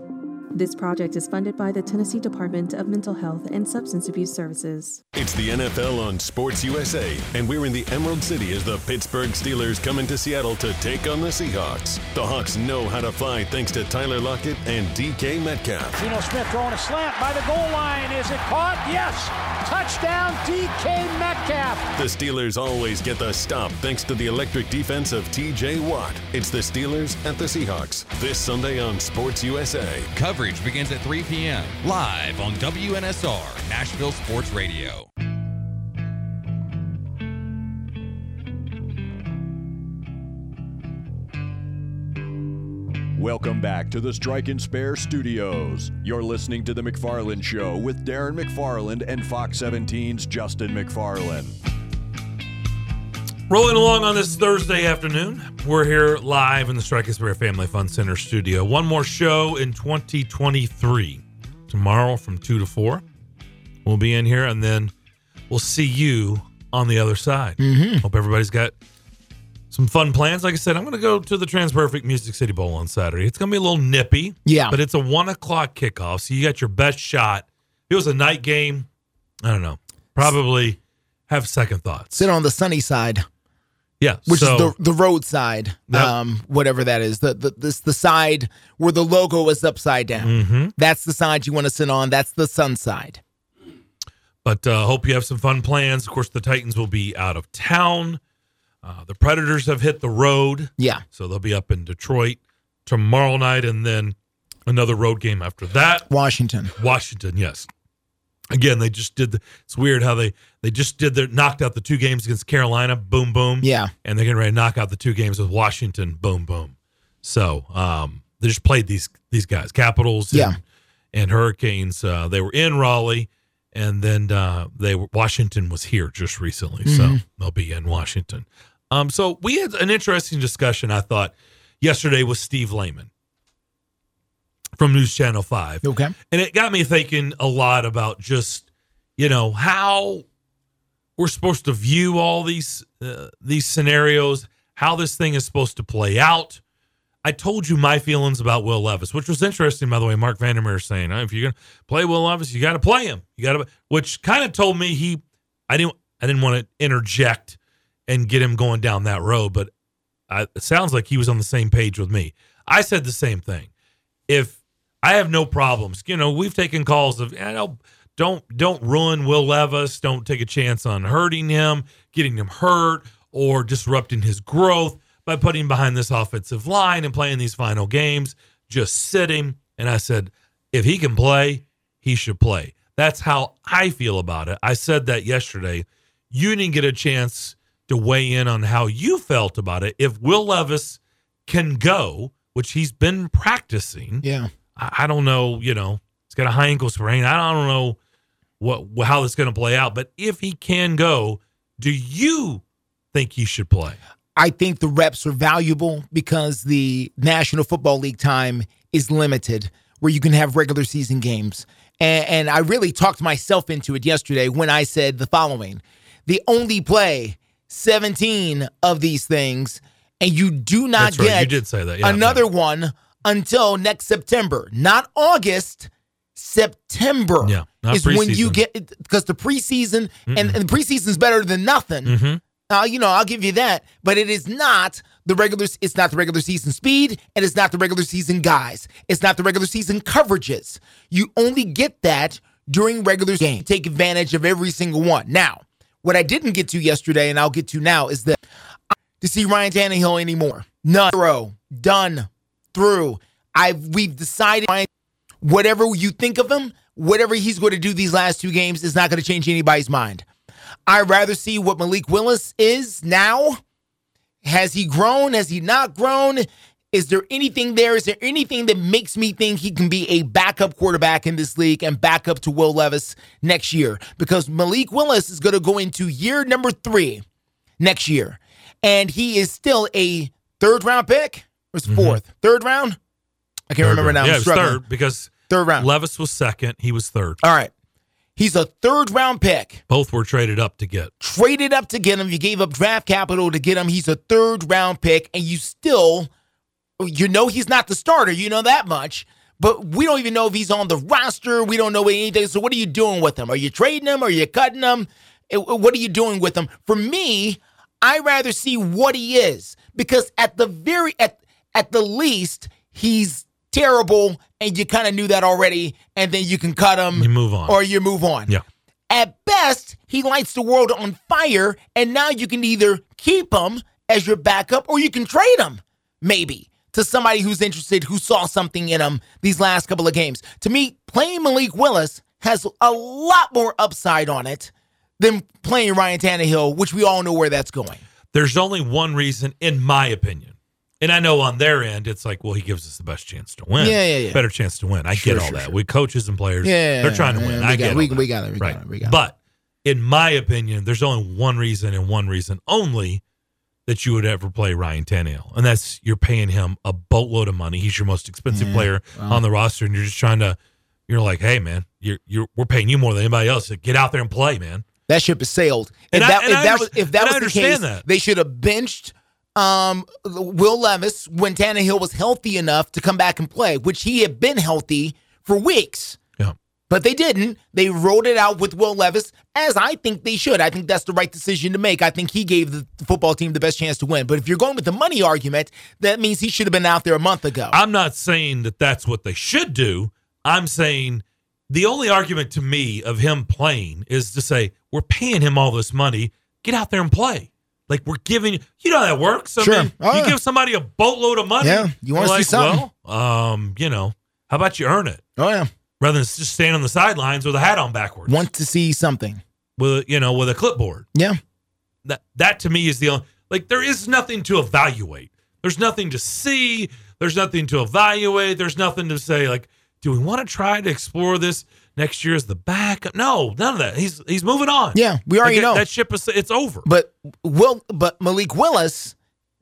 This project is funded by the Tennessee Department of Mental Health and Substance Abuse Services. It's the NFL on Sports USA, and we're in the Emerald City as the Pittsburgh Steelers come into Seattle to take on the Seahawks. The Hawks know how to fly thanks to Tyler Lockett and DK Metcalf. Geno Smith throwing a slant by the goal line. Is it caught? Yes. Touchdown, DK Metcalf. The Steelers always get the stop thanks to the electric defense of TJ Watt. It's the Steelers at the Seahawks this Sunday on Sports USA. Coverage begins at 3 p.m. live on WNSR, Nashville Sports Radio. Welcome back to the Strike and Spare Studios. You're listening to The McFarland Show with Darren McFarland and Fox 17's Justin McFarland. Rolling along on this Thursday afternoon, we're here live in the Strike and Spare Family Fun Center studio. One more show in 2023. Tomorrow from 2 to 4. We'll be in here and then we'll see you on the other side. Mhm. Hope everybody's got some fun plans. Like I said, I'm going to go to the TransPerfect Music City Bowl on Saturday. It's going to be a little nippy. Yeah. But it's a one o'clock kickoff. So you got your best shot. If it was a night game, I don't know. Probably have second thoughts. Sit on the sunny side. Yeah. Which so, is the the road side, Yep. um, whatever that is. The the this the side where the logo is upside down. Mhm. That's the side you want to sit on. That's the sun side. But uh, hope you have some fun plans. Of course, the Titans will be out of town. Uh, the Predators have hit the road. Yeah. So they'll be up in Detroit tomorrow night and then another road game after that. Washington. Washington, yes. Again, they just did the, it's weird how they they just did their knocked out the two games against Carolina, boom boom. Yeah. And they're getting ready to knock out the two games with Washington, boom boom. So, um they just played these these guys, Capitals and, Yeah. and Hurricanes. Uh, they were in Raleigh and then uh, they were Washington was here just recently, so Mhm. they'll be in Washington. Um, so we had an interesting discussion. I thought yesterday with Steve Lehman from News Channel Five. Okay, and it got me thinking a lot about just you know how we're supposed to view all these uh, these scenarios, how this thing is supposed to play out. I told you my feelings about Will Levis, which was interesting, by the way. Marc Vandermeer saying, "Oh, if you're gonna play Will Levis, you got to play him. You got to," which kind of told me he, I didn't, I didn't want to interject and get him going down that road, but I, it sounds like he was on the same page with me. I said the same thing. If I have no problems, you know, we've taken calls of, you know, don't don't ruin Will Levis, don't take a chance on hurting him, getting him hurt, or disrupting his growth by putting him behind this offensive line and playing these final games. Just sit him. And I said, if he can play, he should play. That's how I feel about it. I said that yesterday. You didn't get a chance to weigh in on how you felt about it. If Will Levis can go, which he's been practicing, Yeah. I, I don't know. You know, he's got a high ankle sprain. I don't know what how this is going to play out. But if he can go, do you think he should play? I think the reps are valuable because the National Football League time is limited, where you can have regular season games. And, and I really talked myself into it yesterday when I said the following The only play 17 of these things, and you do not That's right. You did say that. Yeah, another one until next September, not August. September Yeah, is when you get because the preseason and, and the preseason is better than nothing. Mhm. Uh, you know, I'll give you that, but it is not the regular. It's not the regular season speed, and it's not the regular season guys. It's not the regular season coverages. You only get that during regular game. Take advantage of every single one. Now, what I didn't get to yesterday, and I'll get to now, is that to see Ryan Tannehill anymore. None. Zero. Done. Through. I've we've decided whatever you think of him, whatever he's going to do these last two games is not going to change anybody's mind. I'd rather see what Malik Willis is now. Has he grown? Has he not grown? Is there anything there? Is there anything that makes me think he can be a backup quarterback in this league and backup to Will Levis next year? Because Malik Willis is going to go into year number three next year. And he is still a third round pick. Or is it mm-hmm. 4th Third round? I can't Third remember round. now. Yeah, I'm it was struggling. third because Third round. Levis was second. He was third. All right. He's a third round pick. Both were traded up to get. Traded up to get him. You gave up draft capital to get him. He's a third round pick, and you still, you know, he's not the starter. You know that much. but we don't even know if he's on the roster. We don't know anything. So what are you doing with him? Are you trading him? Are you cutting him? Eh, What are you doing with him? For me, I rather see what he is because at the very at at the least he's terrible and you kind of knew that already and then you can cut him You move on. or you move on. Yeah. At best, he lights the world on fire, and now you can either keep him as your backup or you can trade him, maybe, to somebody who's interested, who saw something in him these last couple of games. To me, playing Malik Willis has a lot more upside on it than playing Ryan Tannehill, which we all know where that's going. There's only one reason, in my opinion. And I know on their end, it's like, well, he gives us the best chance to win. Yeah, yeah, yeah. Better chance to win. I Sure, get all sure, that. sure. We coaches and players, Yeah, they're trying to win. I got get it. We- we got it. We got right. it. We got it. But in my opinion, there's only one reason and one reason only that you would ever play Ryan Tannehill, and that's you're paying him a boatload of money. He's your most expensive Yeah, player on the roster, and you're just trying to. You're like, hey man, you're you're we're paying you more than anybody else. So get out there and play, man. That ship has sailed. If And I- that, if I that was if that was the case, that. they should have benched um, Will Levis when Tannehill was healthy enough to come back and play, which he had been healthy for weeks. But they didn't. They wrote it out with Will Levis, as I think they should. I think that's the right decision to make. I think he gave the football team the best chance to win. But if you're going with the money argument, that means he should have been out there a month ago. I'm not saying that that's what they should do. I'm saying the only argument to me of him playing is to say we're paying him all this money. Get out there and play. Like we're giving you know how that works. I Sure. mean, Oh, you yeah. give somebody a boatload of money. Yeah, you wanna they're see something. Well, um, you know, how about you earn it oh yeah, rather than just stand on the sidelines with a hat on backwards want to see something. with you know with a clipboard. Yeah. That that to me is the only like there is nothing to evaluate. There's nothing to see. There's nothing to evaluate. There's nothing to say like, do we want to try to explore this next year as the backup? No, none of that. He's he's moving on. Yeah, we already Like, know. that ship is it's over. But Will, but Malik Willis,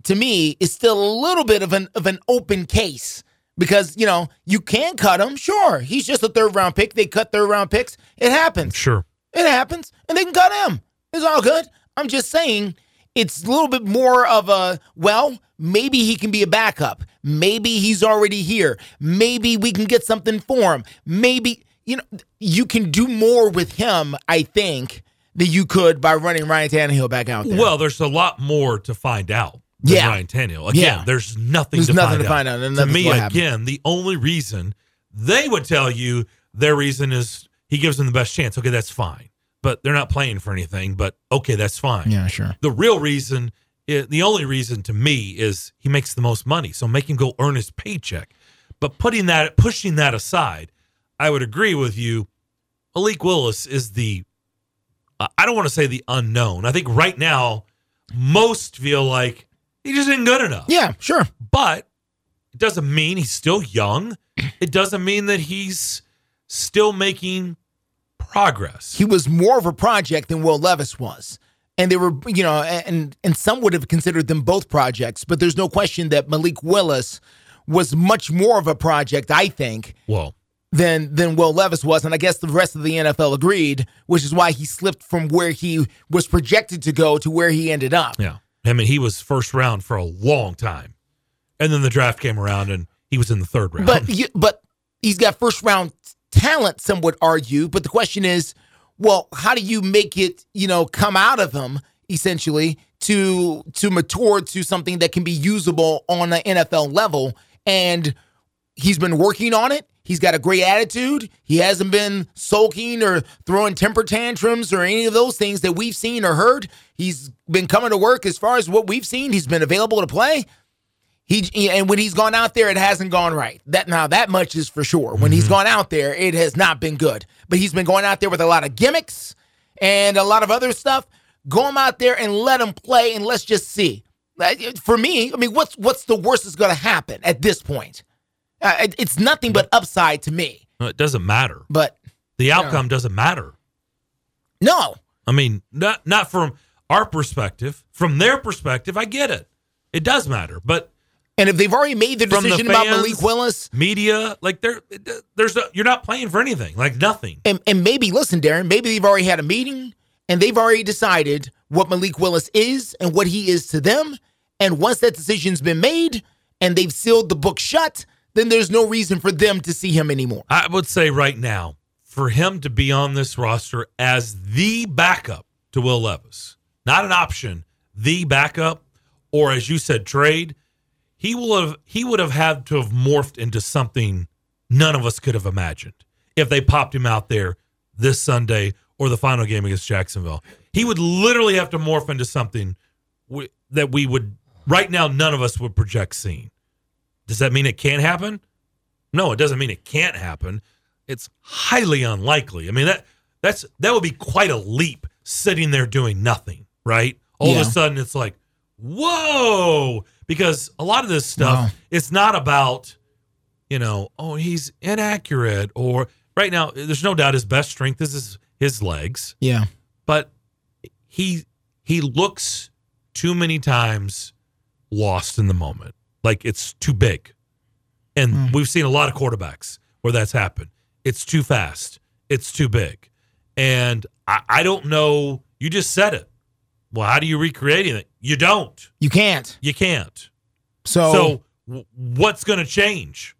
to me, is still a little bit of an of an open case because you know you can cut him. Sure, he's just a third round pick. They cut third round picks. It happens. Sure. It happens, and they can cut him. It's all good. I'm just saying it's a little bit more of a well, maybe he can be a backup. Maybe he's already here. Maybe we can get something for him. Maybe you know you can do more with him. I think that you could by running Ryan Tannehill back out there. Well, there's a lot more to find out. Than Yeah. Ryan Tannehill. Again, Yeah. there's nothing There's to nothing find to out. find out, and To me, again, the only reason they would tell you their reason is he gives them the best chance. Okay, that's fine. But they're not playing for anything. But okay, that's fine. Yeah, sure. The real reason, the only reason to me is he makes the most money. So make him go earn his paycheck. But putting that, pushing that aside, I would agree with you. Malik Willis is the, uh, I don't want to say the unknown. I think right now, most feel like he just isn't good enough. Yeah, sure. But it doesn't mean he's still young. It doesn't mean that he's still making progress. he was more of a project than Will Levis was. And they were, you know, and and some would have considered them both projects, but there's no question that Malik Willis was much more of a project, I think, Well, than than Will Levis was, and I guess the rest of the NFL agreed, which is why he slipped from where he was projected to go to where he ended up. yeah. I mean, he was first round for a long time. And then the draft came around and he was in the third round. But you, but he's got first round talent. Some would argue, but the question is, well, how do you make it? You know, come out of him essentially to to mature to something that can be usable on an NFL level. And he's been working on it. He's got a great attitude. He hasn't been sulking or throwing temper tantrums or any of those things that we've seen or heard. He's been coming to work as far as what we've seen. He's been available to play. He and when he's gone out there, it hasn't gone right. That now that much is for sure. When he's mm-hmm. gone out there, it has not been good. But he's been going out there with a lot of gimmicks and a lot of other stuff. Go him out there and let him play, and let's just see. For me, I mean, what's what's the worst that's going to happen at this point? Uh, it- it's nothing but upside to me. No, it doesn't matter. But The outcome doesn't matter. no, I mean, not not from our perspective. From their perspective, I get it. It does matter. But and if they've already made the From the decision about Malik Willis, media, like there, there's no, you're not playing for anything. Like nothing. and, and maybe listen, Darren, maybe they've already had a meeting and they've already decided what Malik Willis is and what he is to them. And once that decision's been made and they've sealed the book shut, then there's no reason for them to see him anymore. I would say right now, for him to be on this roster as the backup to Will Levis, not an option, the backup, or as you said, trade, he will have he would have had to have morphed into something none of us could have imagined if they popped him out there this Sunday or the final game against Jacksonville. He would literally have to morph into something that we would right now none of us would project seeing. Does that mean it can't happen? No, it doesn't mean it can't happen. It's highly unlikely. I mean that that's that would be quite a leap sitting there doing nothing, right? All Yeah. of a sudden it's like, whoa, because a lot of this stuff Wow. it's not about you know, oh, he's inaccurate or right now there's no doubt his best strength is his, his legs Yeah. but he he looks too many times lost in the moment like it's too big. And hmm. we've seen a lot of quarterbacks where that's happened. It's too fast. It's too big. And i, I don't know. You just said it. Well how do you recreate it? You don't. You can't. you can't. So, so w- what's going to change?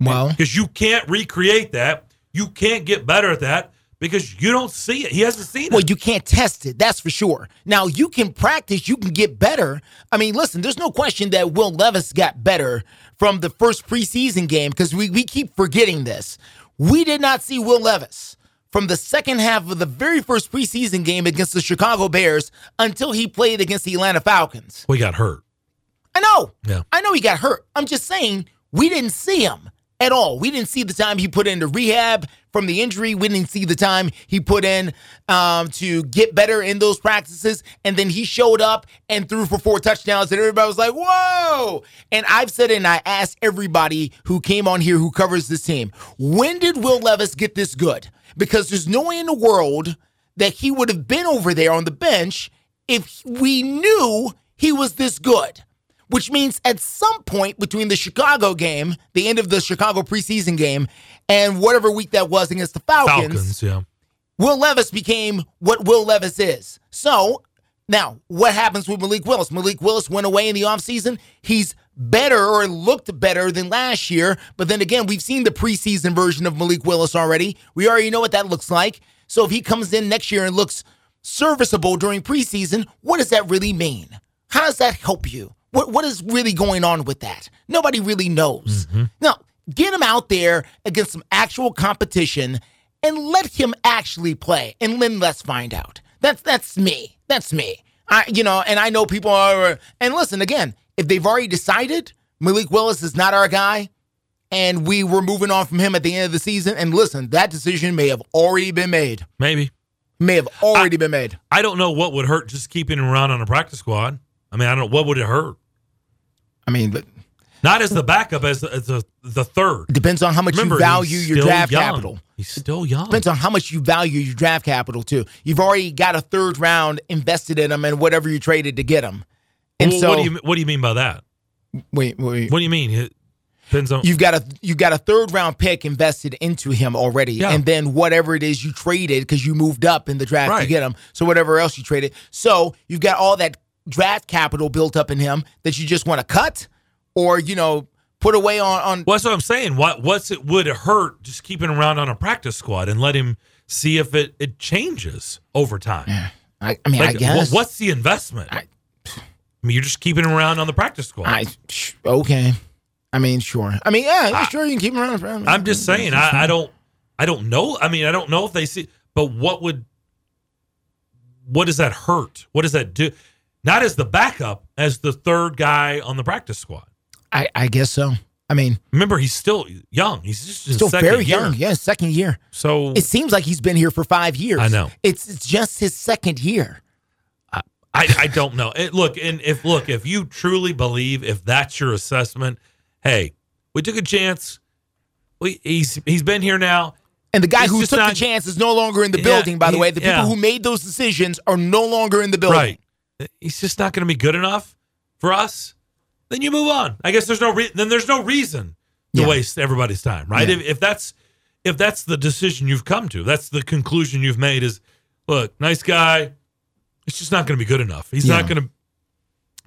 Well, because you can't recreate that. You can't get better at that because you don't see it he hasn't seen well, it Well, you can't test it. That's for sure. Now you can practice. You can get better. I mean, listen. There's no question that Will Levis got better from the first preseason game because we we keep forgetting this. We did not see Will Levis from the second half of the very first preseason game against the Chicago Bears until he played against the Atlanta Falcons. we got hurt I know. Yeah. I know he got hurt. I'm just saying we didn't see him at all. We didn't see the time he put into rehab from the injury. We didn't see the time he put in um, to get better in those practices. And then he showed up and threw for four touchdowns, and everybody was like, whoa. And I've said it, and I asked everybody who came on here who covers this team, when did Will Levis get this good? Because there's no way in the world that he would have been over there on the bench if we knew he was this good which means at some point between the Chicago game, the end of the Chicago preseason game, and whatever week that was against the Falcons, falcons yeah Will Levis became what Will Levis is. So now, what happens with Malik Willis? Malik Willis went away in the offseason. He's better or looked better than last year. But then again, we've seen the preseason version of Malik Willis already. We already know what that looks like. So if he comes in next year and looks serviceable during preseason, what does that really mean? How does that help you? What what is really going on with that? Nobody really knows. Mm-hmm. Now, get him out there against some actual competition and let him actually play. And then let's find out. That's that's me. That's me. I you know, and I know people are and listen again, if they've already decided Malik Willis is not our guy and we were moving on from him at the end of the season, and listen, that decision may have already been made. maybe May have already been made. I don't know what would hurt just keeping him around on a practice squad. I mean, I don't know what would it hurt. I mean, but Not as the backup, as the, as the, the third. depends on how much Remember, you value your draft young. capital. He's still young. Depends on how much you value your draft capital too. You've already got a third round invested in him and whatever you traded to get him. And Well, so what do you what do you mean by that? wait, wait. What do you mean? It depends on. You've got a you've got a third round pick invested into him already, Yeah. and then whatever it is you traded because you moved up in the draft to get him. So whatever else you traded, so you've got all that draft capital built up in him that you just want to cut, or you know put away on on. Well, that's what I'm saying. What what's it would it hurt just keeping him around on a practice squad and let him see if it it changes over time? I, I mean, I Like, guess. wha- what's the investment? I, mean, you're just keeping him around on the practice squad. I okay. I mean, sure. I mean, yeah, yeah, sure. You can keep him around. around- I'm just saying. I, I don't. I don't know. I mean, I don't know if they see. But what would? What does that hurt? What does that do? Not as the backup, as the third guy on the practice squad. I, I guess so. I mean, Remember, he's still young. He's just still very year. young. Yeah, second year. So It seems like he's been here for five years. I know. It's, it's just his second year. I, I don't know. It, look, and if look, if you truly believe, if that's your assessment, hey, we took a chance. We he's he's been here now. And the guy He's who took not- the chance is no longer in the Yeah, building, by the he- way. The people yeah. who made those decisions are no longer in the building. Right. He's just not going to be good enough for us. Then you move on. I guess there's no re- then there's no reason to Yeah. waste everybody's time, right? Yeah. If, if that's if that's the decision you've come to, that's the conclusion you've made is look, nice guy, it's just not going to be good enough. He's not going to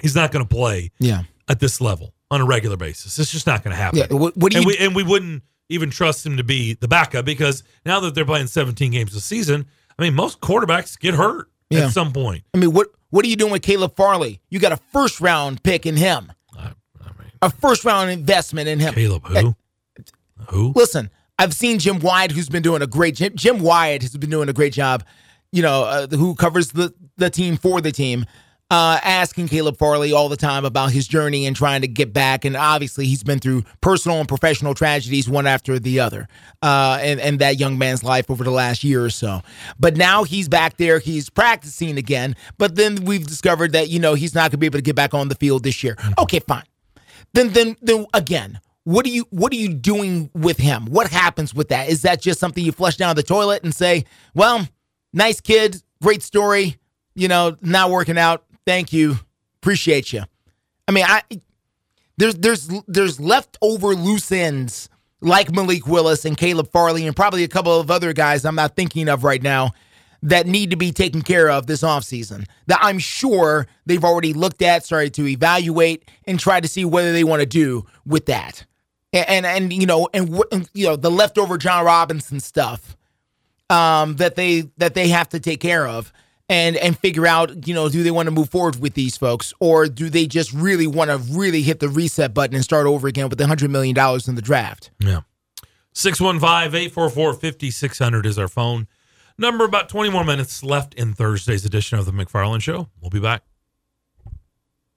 he's not going to play Yeah. at this level. on a regular basis. It's just not going to happen. Yeah, what- what do and you- we and we wouldn't even trust him to be the backup because now that they're playing 17 games a season, I mean, most quarterbacks get hurt Yeah. at some point. I mean, what what are you doing with Caleb Farley? You got a first round pick in him. a first round investment in him. Caleb who? Who? Listen, I've seen Jim Wyatt, who's been doing a great Jim, Jim Wyatt has been doing a great job. You know, uh, who covers the the team for the team, uh, asking Caleb Farley all the time about his journey and trying to get back. And obviously, he's been through personal and professional tragedies one after the other, uh, and and that young man's life over the last year or so. But now he's back there, he's practicing again. But then we've discovered that you know he's not going to be able to get back on the field this year. Okay, fine then then then again what are you what are you doing with him what happens with that is that just something you flush down the toilet and say well nice kid great story you know not working out thank you. Appreciate you i mean i there's there's there's leftover loose ends like Malik Willis and Caleb Farley and probably a couple of other guys I'm not thinking of right now that need to be taken care of this offseason that I'm sure they've already looked at, started to evaluate, and try to see whether they want to do with that. And and, and you know, and, and you know, the leftover Jon Robinson stuff um, that they that they have to take care of and and figure out, you know, do they want to move forward with these folks or do they just really want to really hit the reset button and start over again with the hundred million dollars in the draft? Yeah. 615-844-5600 is our phone number. About 20 more minutes left in Thursday's edition of the McFarland Show. We'll be back.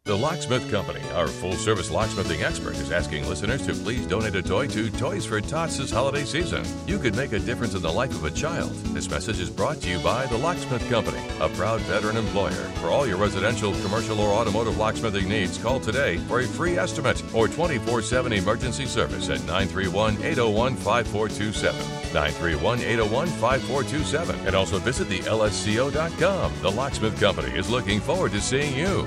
The Locksmith Company, our full service locksmithing expert, is asking listeners to please donate a toy to Toys for Tots this holiday season. You could make a difference in the life of a child. This message is brought to you by The Locksmith Company, a proud veteran employer. For all your residential, commercial, or automotive locksmithing needs, call today for a free estimate or 24 7 emergency service at 931 801 5427. 931 801 5427. And also visit the LSCO.com. The Locksmith Company is looking forward to seeing you.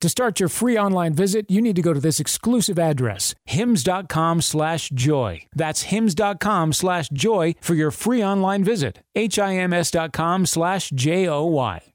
To start your free online visit, you need to go to this exclusive address, hims.com slash joy. That's hims.com slash joy for your free online visit. H-I-M-S dot com slash J-O-Y.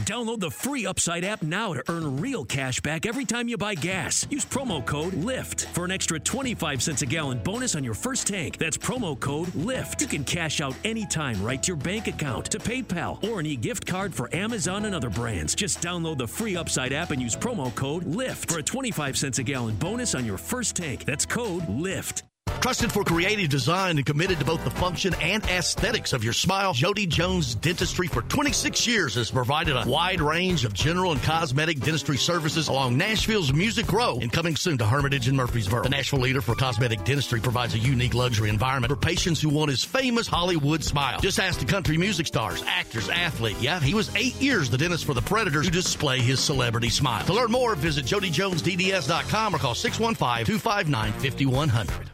Download the free Upside app now to earn real cash back every time you buy gas. Use promo code LIFT for an extra 25 cents a gallon bonus on your first tank. That's promo code LIFT. You can cash out anytime right to your bank account, to PayPal, or an e gift card for Amazon and other brands. Just download the free Upside app and use promo code LIFT for a 25 cents a gallon bonus on your first tank. That's code LIFT. Trusted for creative design and committed to both the function and aesthetics of your smile, Jody Jones Dentistry for 26 years has provided a wide range of general and cosmetic dentistry services along Nashville's Music Row and coming soon to Hermitage and Murfreesboro. The Nashville leader for cosmetic dentistry provides a unique luxury environment for patients who want his famous Hollywood smile. Just ask the country music stars, actors, athlete. Yeah, he was eight years the dentist for the Predators who display his celebrity smile. To learn more, visit jodyjonesdds.com or call 615 259 5100.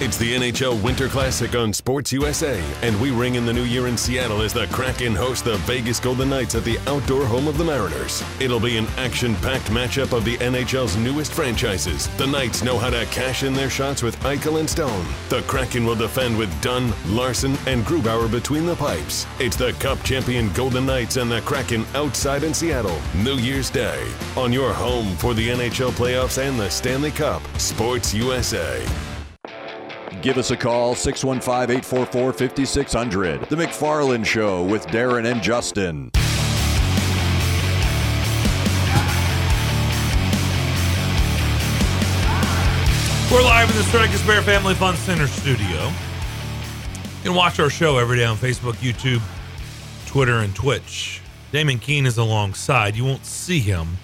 It's the NHL Winter Classic on Sports USA, and we ring in the new year in Seattle as the Kraken host the Vegas Golden Knights at the outdoor home of the Mariners. It'll be an action packed matchup of the NHL's newest franchises. The Knights know how to cash in their shots with Eichel and Stone. The Kraken will defend with Dunn, Larsson, and Grubauer between the pipes. It's the Cup champion Golden Knights and the Kraken outside in Seattle, New Year's Day. On your home for the NHL playoffs and the Stanley Cup, Sports USA. Give us a call, 615 844 5600. The McFarland Show with Darren and Justin. We're live in the Strike and Spare Family Fun Center studio. You can watch our show every day on Facebook, YouTube, Twitter, and Twitch. Damon King is alongside. You won't see him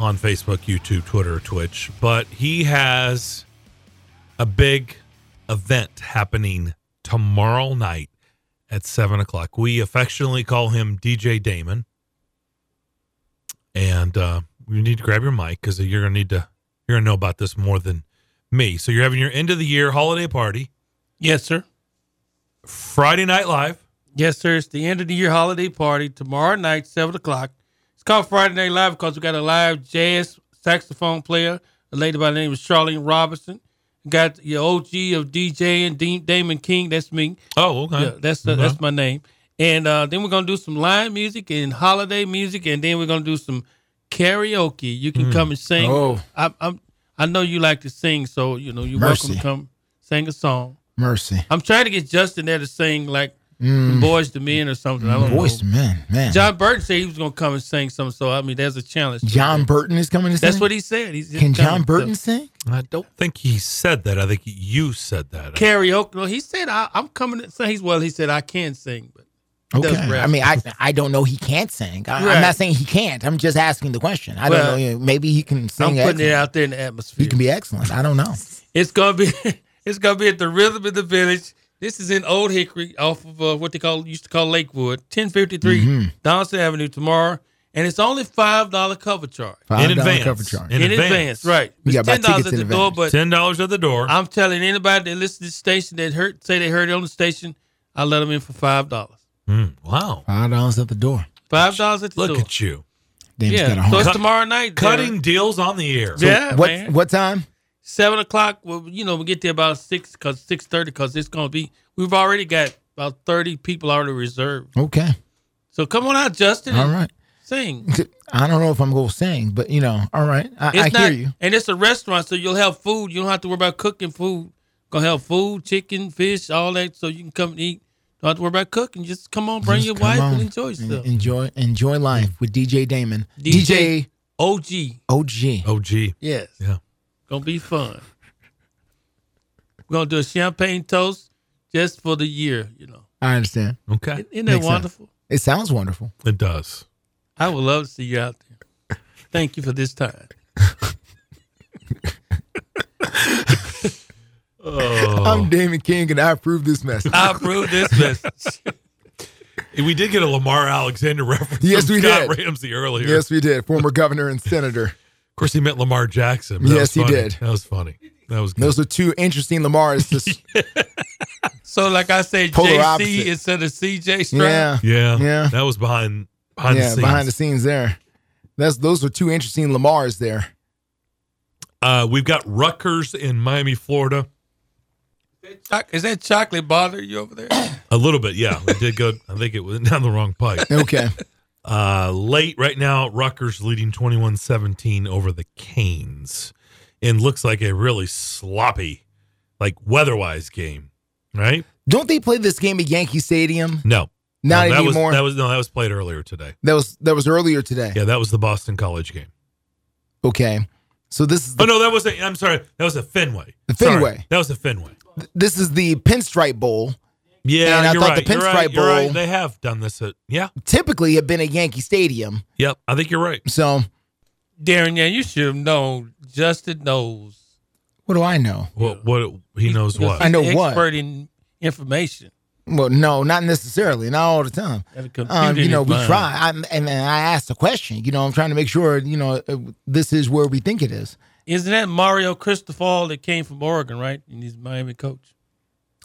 on Facebook, YouTube, Twitter, or Twitch, but he has a big event happening tomorrow night at 7 o'clock. We affectionately call him DJ Damon. And uh, you need to grab your mic because you're going to need to, you're going to know about this more than me. So you're having your end of the year holiday party. Yes, sir. Friday Night Live. Yes, sir. It's the end of the year holiday party tomorrow night, seven o'clock. It's called Friday Night Live because we got a live jazz saxophone player, a lady by the name of Charlene Robinson. Got your OG of DJ and Dean, Damon King. That's me. Oh, okay. Yeah, that's the, Okay. that's my name. And uh, then we're gonna do some live music and holiday music, and then we're gonna do some karaoke. You can Mm. come and sing. Oh. I, I'm I know you like to sing, so you know you're Mercy. welcome to come sing a song. Mercy. I'm trying to get Justin there to sing like Mm. Boyz II Men or something. I don't Boys know. to Men, man. John Burton said he was gonna come and sing something, so I mean, there's a challenge. John Burton is coming to sing. That's what he said. He's Can John coming, Burton so- sing? I don't think he said that. I think you said that. Karaoke. No, he said I, I'm coming to sing. Well. He said I can sing, but he does Okay. I mean, I I don't know. He can't sing. I, Right. I'm not saying he can't. I'm just asking the question. I Well, don't know. Maybe he can sing. I'm putting it excellent. out there in the atmosphere. He can be excellent. I don't know. It's gonna be (laughs) it's gonna be at the Rhythm of the Village. This is in Old Hickory, off of uh, what they call used to call Lakewood, 1053 Mhm. Dawson Avenue tomorrow, and it's only five dollar cover charge $5 cover charge. In, advance. right? You It's gotta buy ten dollars at the door, but ten dollars at the door. I'm telling anybody that listens to the station that heard say they heard it on the station, I let them in for five dollars. Mm, wow. Five dollars at the door. Five dollars at the Look door. Look at you. Dame's yeah, got a so it's tomorrow night. Cutting Darren. deals on the air. So yeah, what man. what time? Seven o'clock. Well, you know, we get there about six, cause six thirty, cause it's gonna be. We've already got about thirty people already reserved. Okay. So come on out, Justin. All right. Sing. (laughs) I don't know if I'm going to sing, but you know, all right. I, I It's hear you. and it's a restaurant, so you'll have food. You don't have to worry about cooking food. Gonna have food, chicken, fish, all that, so you can come and eat. Don't have to worry about cooking. Just come on, bring Just your wife on and enjoy and yourself. enjoy enjoy life with DJ Damon. DJ DJ OG. OG. OG. Yes. Yeah. Gonna be fun. We're gonna do a champagne toast just for the year, you know. I understand. Okay. Isn't that Makes sense. wonderful? It sounds wonderful. It does. I would love to see you out there. Thank you for this time. (laughs) Oh. I'm Damon King, and I approve this message. I approve this message. (laughs) We did get a Lamar Alexander reference Yes, from we Scott did. Ramsey earlier. Yes, we did. Former governor and senator. Of course, he met Lamar Jackson. Yes, was he funny. did. That was funny. That was good. Those are two interesting Lamars. (laughs) To, So, like I said, Polar JC opposite. instead of CJ Stroud. yeah, Yeah. Yeah. That was behind behind yeah, the scenes. behind the scenes there. That's those are two interesting Lamars there. uh, we've got Rutgers in Miami, Florida. Is that chocolate bother you over there? A little bit, yeah. We did go. I think it went down the wrong pipe. Okay. (laughs) Uh, late right now, Rutgers leading 21-17 over the Canes, and looks like a really sloppy, like weather-wise game, right? Don't they play this game at Yankee Stadium? No, Not no, that anymore. Was, that was no, that was played earlier today. That was that was earlier today. Yeah, that was the Boston College game. Okay. So this is Oh no, that was a. I'm sorry, that was a Fenway. The Sorry, Fenway. that was a Fenway. this is the Pinstripe Bowl. Yeah, And I you're thought right. the you're Pinstripe right, you're right. They have done this at. Yeah. Typically have been at Yankee Stadium. Yep. I think you're right. So Darren, yeah, you should have known. Justin knows. what do I know? What? What? He knows Because what. I know he's what. Expert in information. Well, no, not necessarily, not all the time. Have a computer Um, you know, we mind. try, I'm, and then I asked a question. You know, I'm trying to make sure. You know, uh, this is where we think it is. Isn't that Mario Cristobal that came from Oregon, right? And he's Miami coach.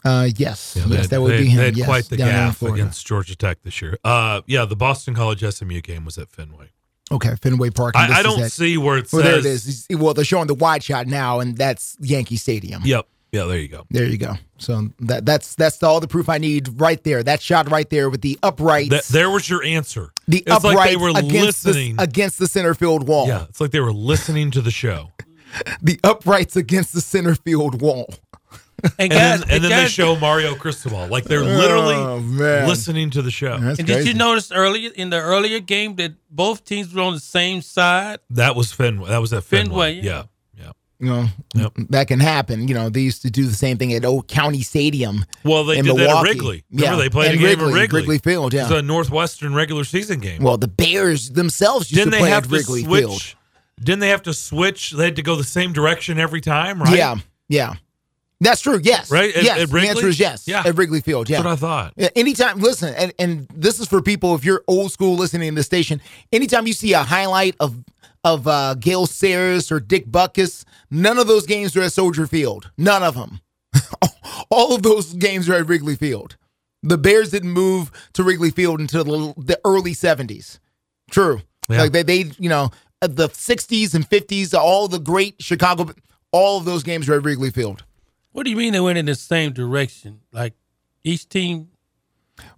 Uh, yes, Yeah, yes, had- that would they- be him. They had yes, quite the gaff against Georgia Tech this year. Uh, yeah, the Boston College SMU game was at Fenway. Okay, Fenway Park. I- I don't at- see where it Well, there it is. Well, they're showing the wide shot now, and that's Yankee Stadium. Yep. Yeah, there you go. There you go. So that that's that's all the proof I need right there. That shot right there with the uprights. That, there was your answer. the it's uprights like they were against listening. the against the center field wall. yeah, it's like they were listening to the show. (laughs) The uprights against the center field wall. (laughs) And And then, and then they show Mario Cristobal. Like they're oh, literally Oh, listening to the show. and did you notice earlier in the earlier game that both teams were on the same side? That was Fenway. That was at Fenway. Fenway, yeah. yeah. yeah. You know, that can happen. You know, they used to do the same thing at Old County Stadium. Well, they in did that at Milwaukee. Wrigley. Remember yeah, they played and a game Wrigley, at Wrigley. Wrigley Field. It Yeah. was a Northwestern regular season game. well, the Bears themselves used didn't to they play have at to Wrigley switch? Field. Didn't they have to switch? They had to go the same direction every time, right? Yeah, yeah. That's true. Yes. Right? At- yes. at the answer is yes. Yeah. At Wrigley Field. Yeah. That's what I thought. Yeah, anytime, listen, and, and this is for people if you're old school listening to the station. Anytime you see a highlight of of uh, Gale Sayers or Dick Butkus, none of those games are at Soldier Field. None of them. (laughs) All of those games are at Wrigley Field. The Bears didn't move to Wrigley Field until the, the early '70s. True. Yeah. Like they, they, you know, uh, the '60s and '50s, all the great Chicago, all of those games were at Wrigley Field. What do you mean they went in the same direction? Like each team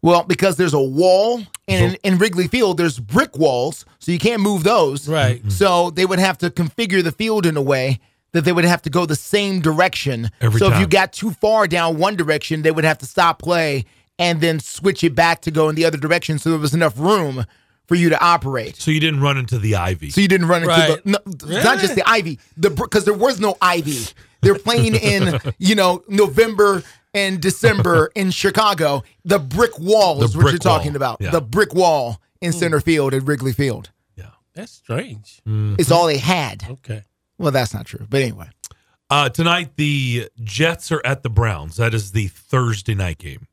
Well, because there's a wall, and in, in Wrigley Field, there's brick walls, so you can't move those. Right. So they would have to configure the field in a way that they would have to go the same direction. Every so if you got too far down one direction, they would have to stop play and then switch it back to go in the other direction, so there was enough room for you to operate. So you didn't run into the ivy. So you didn't run into Right. the no, it's not just the ivy, the because there was no ivy. They're playing in you know November and December (laughs) in Chicago. The brick wall The is what you're brick wall, talking about. yeah. The brick wall in center field at Wrigley Field. Yeah. That's strange. It's all they had. Okay. Well, that's not true. But anyway, Uh, tonight, the Jets are at the Browns. That is the Thursday night game.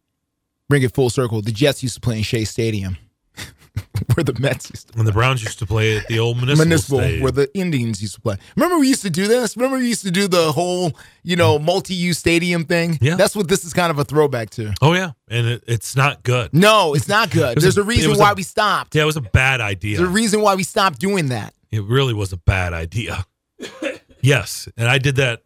bring it full circle. The Jets used to play in Shea Stadium, (laughs) where the Mets used to And the Browns used to play at the old municipal, municipal, Stadium. where the Indians used to play. Remember we used to do this? Remember we used to do the whole, you know, multi-use stadium thing? Yeah. That's what this is kind of a throwback to. oh yeah, and it, it's not good. No, it's not good. It There's a- a, reason why a- we stopped. Yeah, it was a bad idea. There's a reason why we stopped doing that. It really was a bad idea. yes, and I did that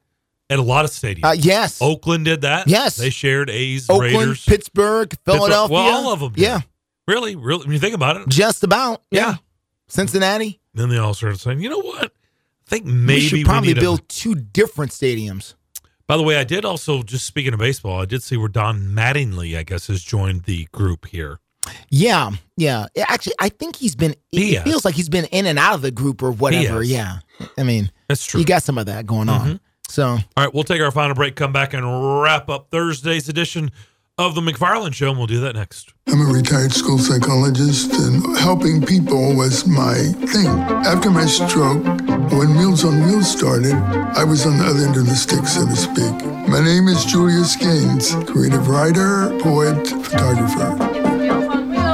at a lot of stadiums. Uh, yes. Oakland did that. Yes. they shared A's, Oakland, Raiders, Pittsburgh, Philadelphia. Well, all of them. did. Yeah, really, really. When you think about it, just about. Yeah. Cincinnati. then they all started saying, "You know what? I think maybe we should probably a- build two different stadiums. By the way, I did also just speaking of baseball, I did see where Don Mattingly, I guess, has joined the group here. Yeah, yeah. Actually, I think he's been. It feels like he's been in and out of the group or whatever. Yeah. I mean, That's true. you got some of that going on. Mm-hmm. So All right, we'll take our final break, come back, and wrap up Thursday's edition of the McFarland Show, and we'll do that next. I'm a retired school psychologist, and helping people was my thing. After my stroke, when Meals on Wheels started, I was on the other end of the stick, so to speak. My name is Julius Gaines, creative writer, poet, photographer.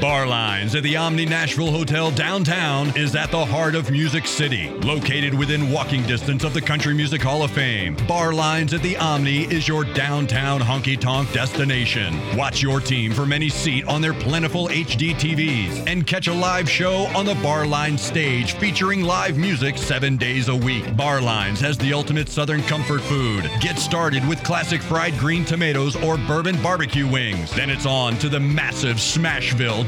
Bar Lines at the Omni Nashville Hotel downtown is at the heart of Music City. Located within walking distance of the Country Music Hall of Fame, Bar Lines at the Omni is your downtown honky tonk destination. Watch your team from any seat on their plentiful HD TVs and catch a live show on the Bar Lines stage featuring live music seven days a week. Bar Lines has the ultimate Southern comfort food. Get started with classic fried green tomatoes or bourbon barbecue wings. Then it's on to the massive Smashville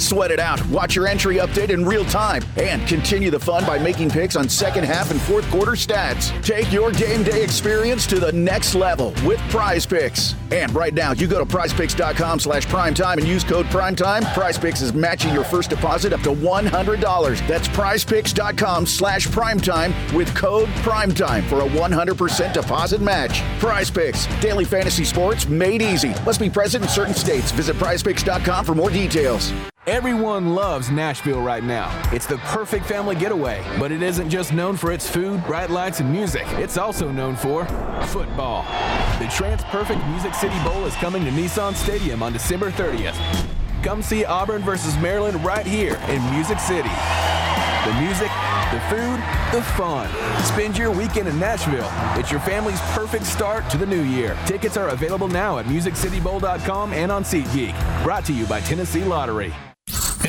Sweat it out, watch your entry update in real time, and continue the fun by making picks on second half and fourth quarter stats. Take your game day experience to the next level with Prize Picks. And right now, you go to prizepicks.com slash primetime and use code primetime. Prize Picks is matching your first deposit up to $100. That's prizepicks.com slash primetime with code primetime for a 100% deposit match. Prize Picks, daily fantasy sports made easy. Must be present in certain states. Visit prizepicks.com for more details. Everyone loves Nashville right now. It's the perfect family getaway, but it isn't just known for its food, bright lights, and music. It's also known for football. The TransPerfect Music City Bowl is coming to Nissan Stadium on December 30th. Come see Auburn versus Maryland right here in Music City. The music, the food, the fun. Spend your weekend in Nashville. It's your family's perfect start to the new year. Tickets are available now at musiccitybowl.com and on SeatGeek. Brought to you by Tennessee Lottery.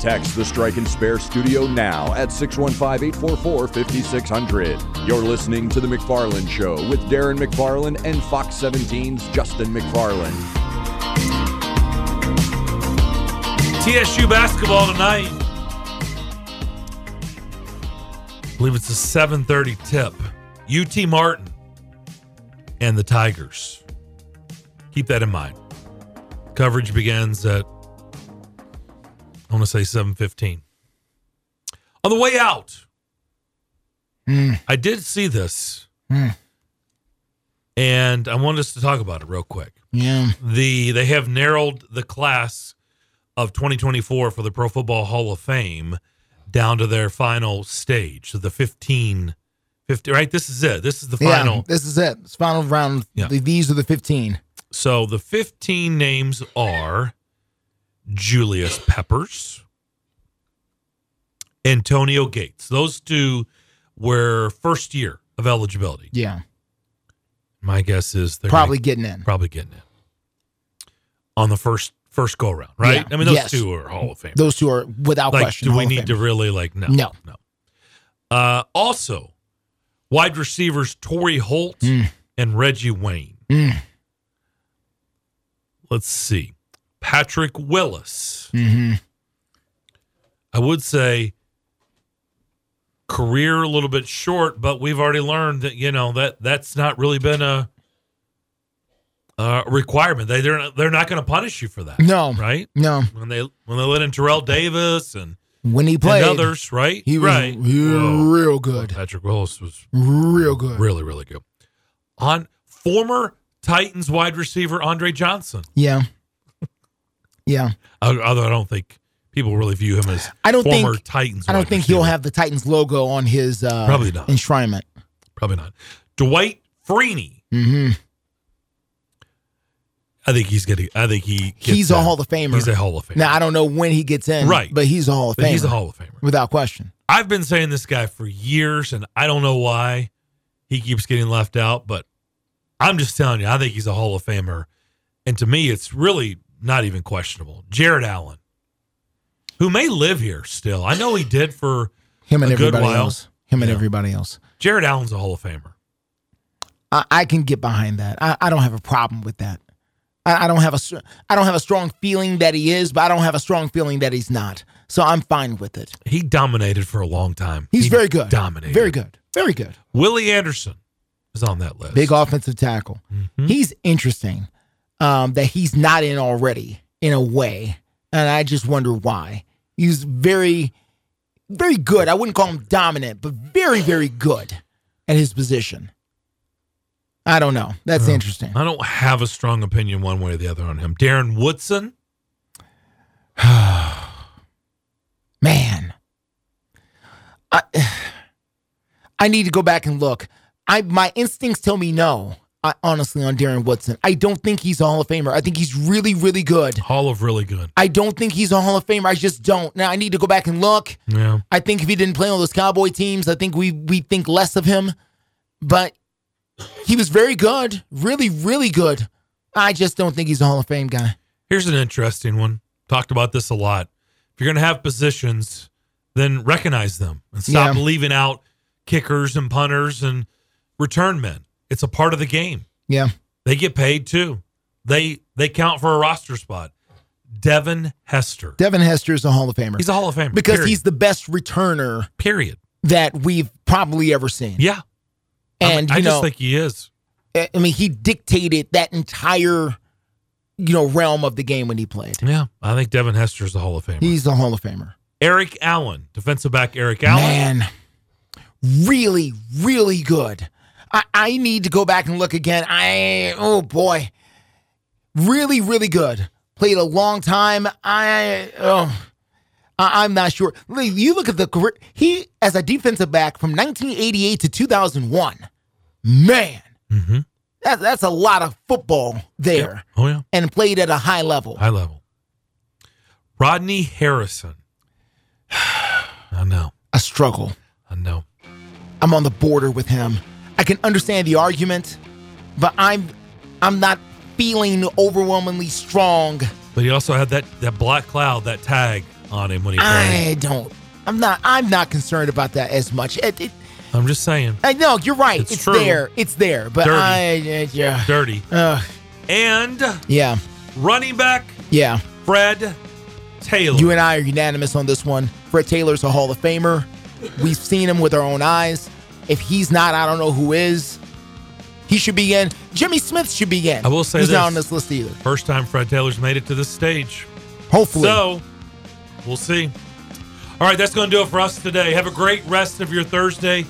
Text the Strike and Spare studio now at 615 844 5600. You're listening to The McFarland Show with Darren McFarland and Fox 17's Justin McFarland. TSU basketball tonight. I believe it's a 7:30 tip. UT Martin and the Tigers. Keep that in mind. Coverage begins at I want to say 7:15. On the way out, Mm. I did see this, Mm. and I want us to talk about it real quick. Yeah. The they have narrowed the class of 2024 for the Pro Football Hall of Fame down to their final stage, so the 15 50 right this is it. This is the final. Yeah, this is it. It's final round. Yeah. These are the 15. So the 15 names are Julius Peppers, Antonio Gates. Those two were first year of eligibility. Yeah. My guess is they're Probably gonna- getting in. Probably getting in on the first first go around, right? Yeah. I mean, those Yes. two are Hall of Fame. Those two are without like, question. do we Hall of need to really like no? No. no. Uh, also, wide receivers Torry Holt Mm. and Reggie Wayne. Mm. Let's see, Patrick Willis. Mm-hmm. I would say career a little bit short, but we've already learned that you know that that's not really been a, a requirement. They they're not, they're not going to punish you for that. No. right? No. When they when they let in Terrell Davis and When he played, and others, right? he was right. he was real good. Patrick Willis was Real good. really really good. On former Titans wide receiver Andre Johnson. Yeah. Yeah. Although I don't think people really view him as I don't former think Titans. I don't think receiver. he'll have the Titans logo on his uh, Probably not. enshrinement. Probably not. Dwight Freeney. Mm-hmm. I think he's getting. I think he. He's a. Hall of Famer. He's a Hall of Famer. Now I don't know when he gets in, Right. But he's a Hall of But Famer. he's a Hall of Famer. without question. I've been saying this guy for years, and I don't know why he keeps getting left out. But I'm just telling you, I think he's a Hall of Famer, and to me, it's really not even questionable. Jared Allen, who may live here still, I know he did for Him and a good everybody while. else. Him and Yeah. everybody else. Jared Allen's a Hall of Famer. I, I can get behind that. I, I don't have a problem with that. I, I don't have a I don't have a strong feeling that he is, but I don't have a strong feeling that he's not. So I'm fine with it. He dominated for a long time. He's He very good. Dominated. Very good. Very good. Willie Anderson is on that list. Big offensive tackle. Mm-hmm. He's interesting um, that he's not in already in a way. And I just wonder why. He's very, very good. I wouldn't call him dominant, but very, very good at his position. I don't know. That's interesting. I don't have a strong opinion one way or the other on him. Darren Woodson. (sighs) Man. I (sighs) I need to go back and look. I my instincts tell me no. I, honestly, on Darren Woodson, I don't think he's a Hall of Famer. I think he's really, really good. Hall of really good. I don't think he's a Hall of Famer. I just don't. Now I need to go back and look. Yeah. I think if he didn't play on those Cowboy teams, I think we we think less of him. But he was very good, really, really good. I just don't think he's a Hall of Fame guy. Here's an interesting one. Talked about this a lot. If you're going to have positions, then recognize them and stop Yeah. leaving out kickers and punters and return men. It's a part of the game. Yeah. They get paid too. They they count for a roster spot. Devin Hester. Devin Hester is a Hall of Famer. He's a Hall of Famer. because period. he's the best returner period that we've probably ever seen. Yeah. And I, I you just know, think he is. I mean, he dictated that entire, you know, realm of the game when he played. Yeah. I think Devin Hester is a Hall of Famer. He's a Hall of Famer. Eric Allen, defensive back Eric Allen. Man, really, really good. I, I need to go back and look again. I oh boy, really, really good. Played a long time. I oh. I- I'm not sure. You look at the career. He, as a defensive back from 1988 to 2001, man, Mm-hmm. that, that's a lot of football there. Oh yeah. And played at a high level. High level. Rodney Harrison. (sighs) I know. A struggle. I know. I'm on the border with him. I can understand the argument, but I'm I'm not feeling overwhelmingly strong. But he also had that that black cloud, that tag on him when he played. I don't. I'm not. I'm not concerned about that as much. It, it, I'm just saying. I know you're right. It's It's, there. It's there. But Dirty. I, uh, yeah, Dirty. And yeah, running back yeah. Fred Taylor. You and I are unanimous on this one. Fred Taylor's a Hall of Famer. We've seen him with our own eyes. If he's not, I don't know who is. He should be in. Jimmy Smith should be in. I will say Who's this. not on this list either. First time Fred Taylor's made it to this stage. Hopefully. So, we'll see. All right, that's going to do it for us today. Have a great rest of your Thursday.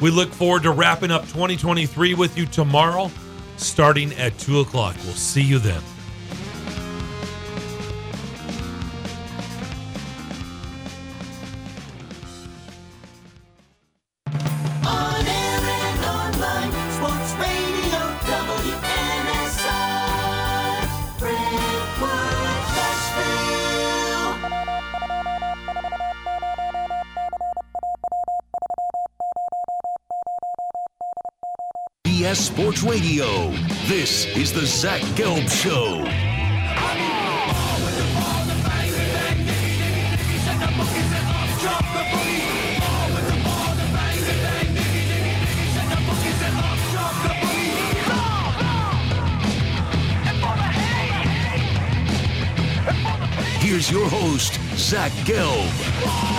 We look forward to wrapping up 2023 with you tomorrow, starting at 2 o'clock. We'll see you then. BS Sports Radio. This is the Zach Gelb Show. Here's your host, Zach Gelb.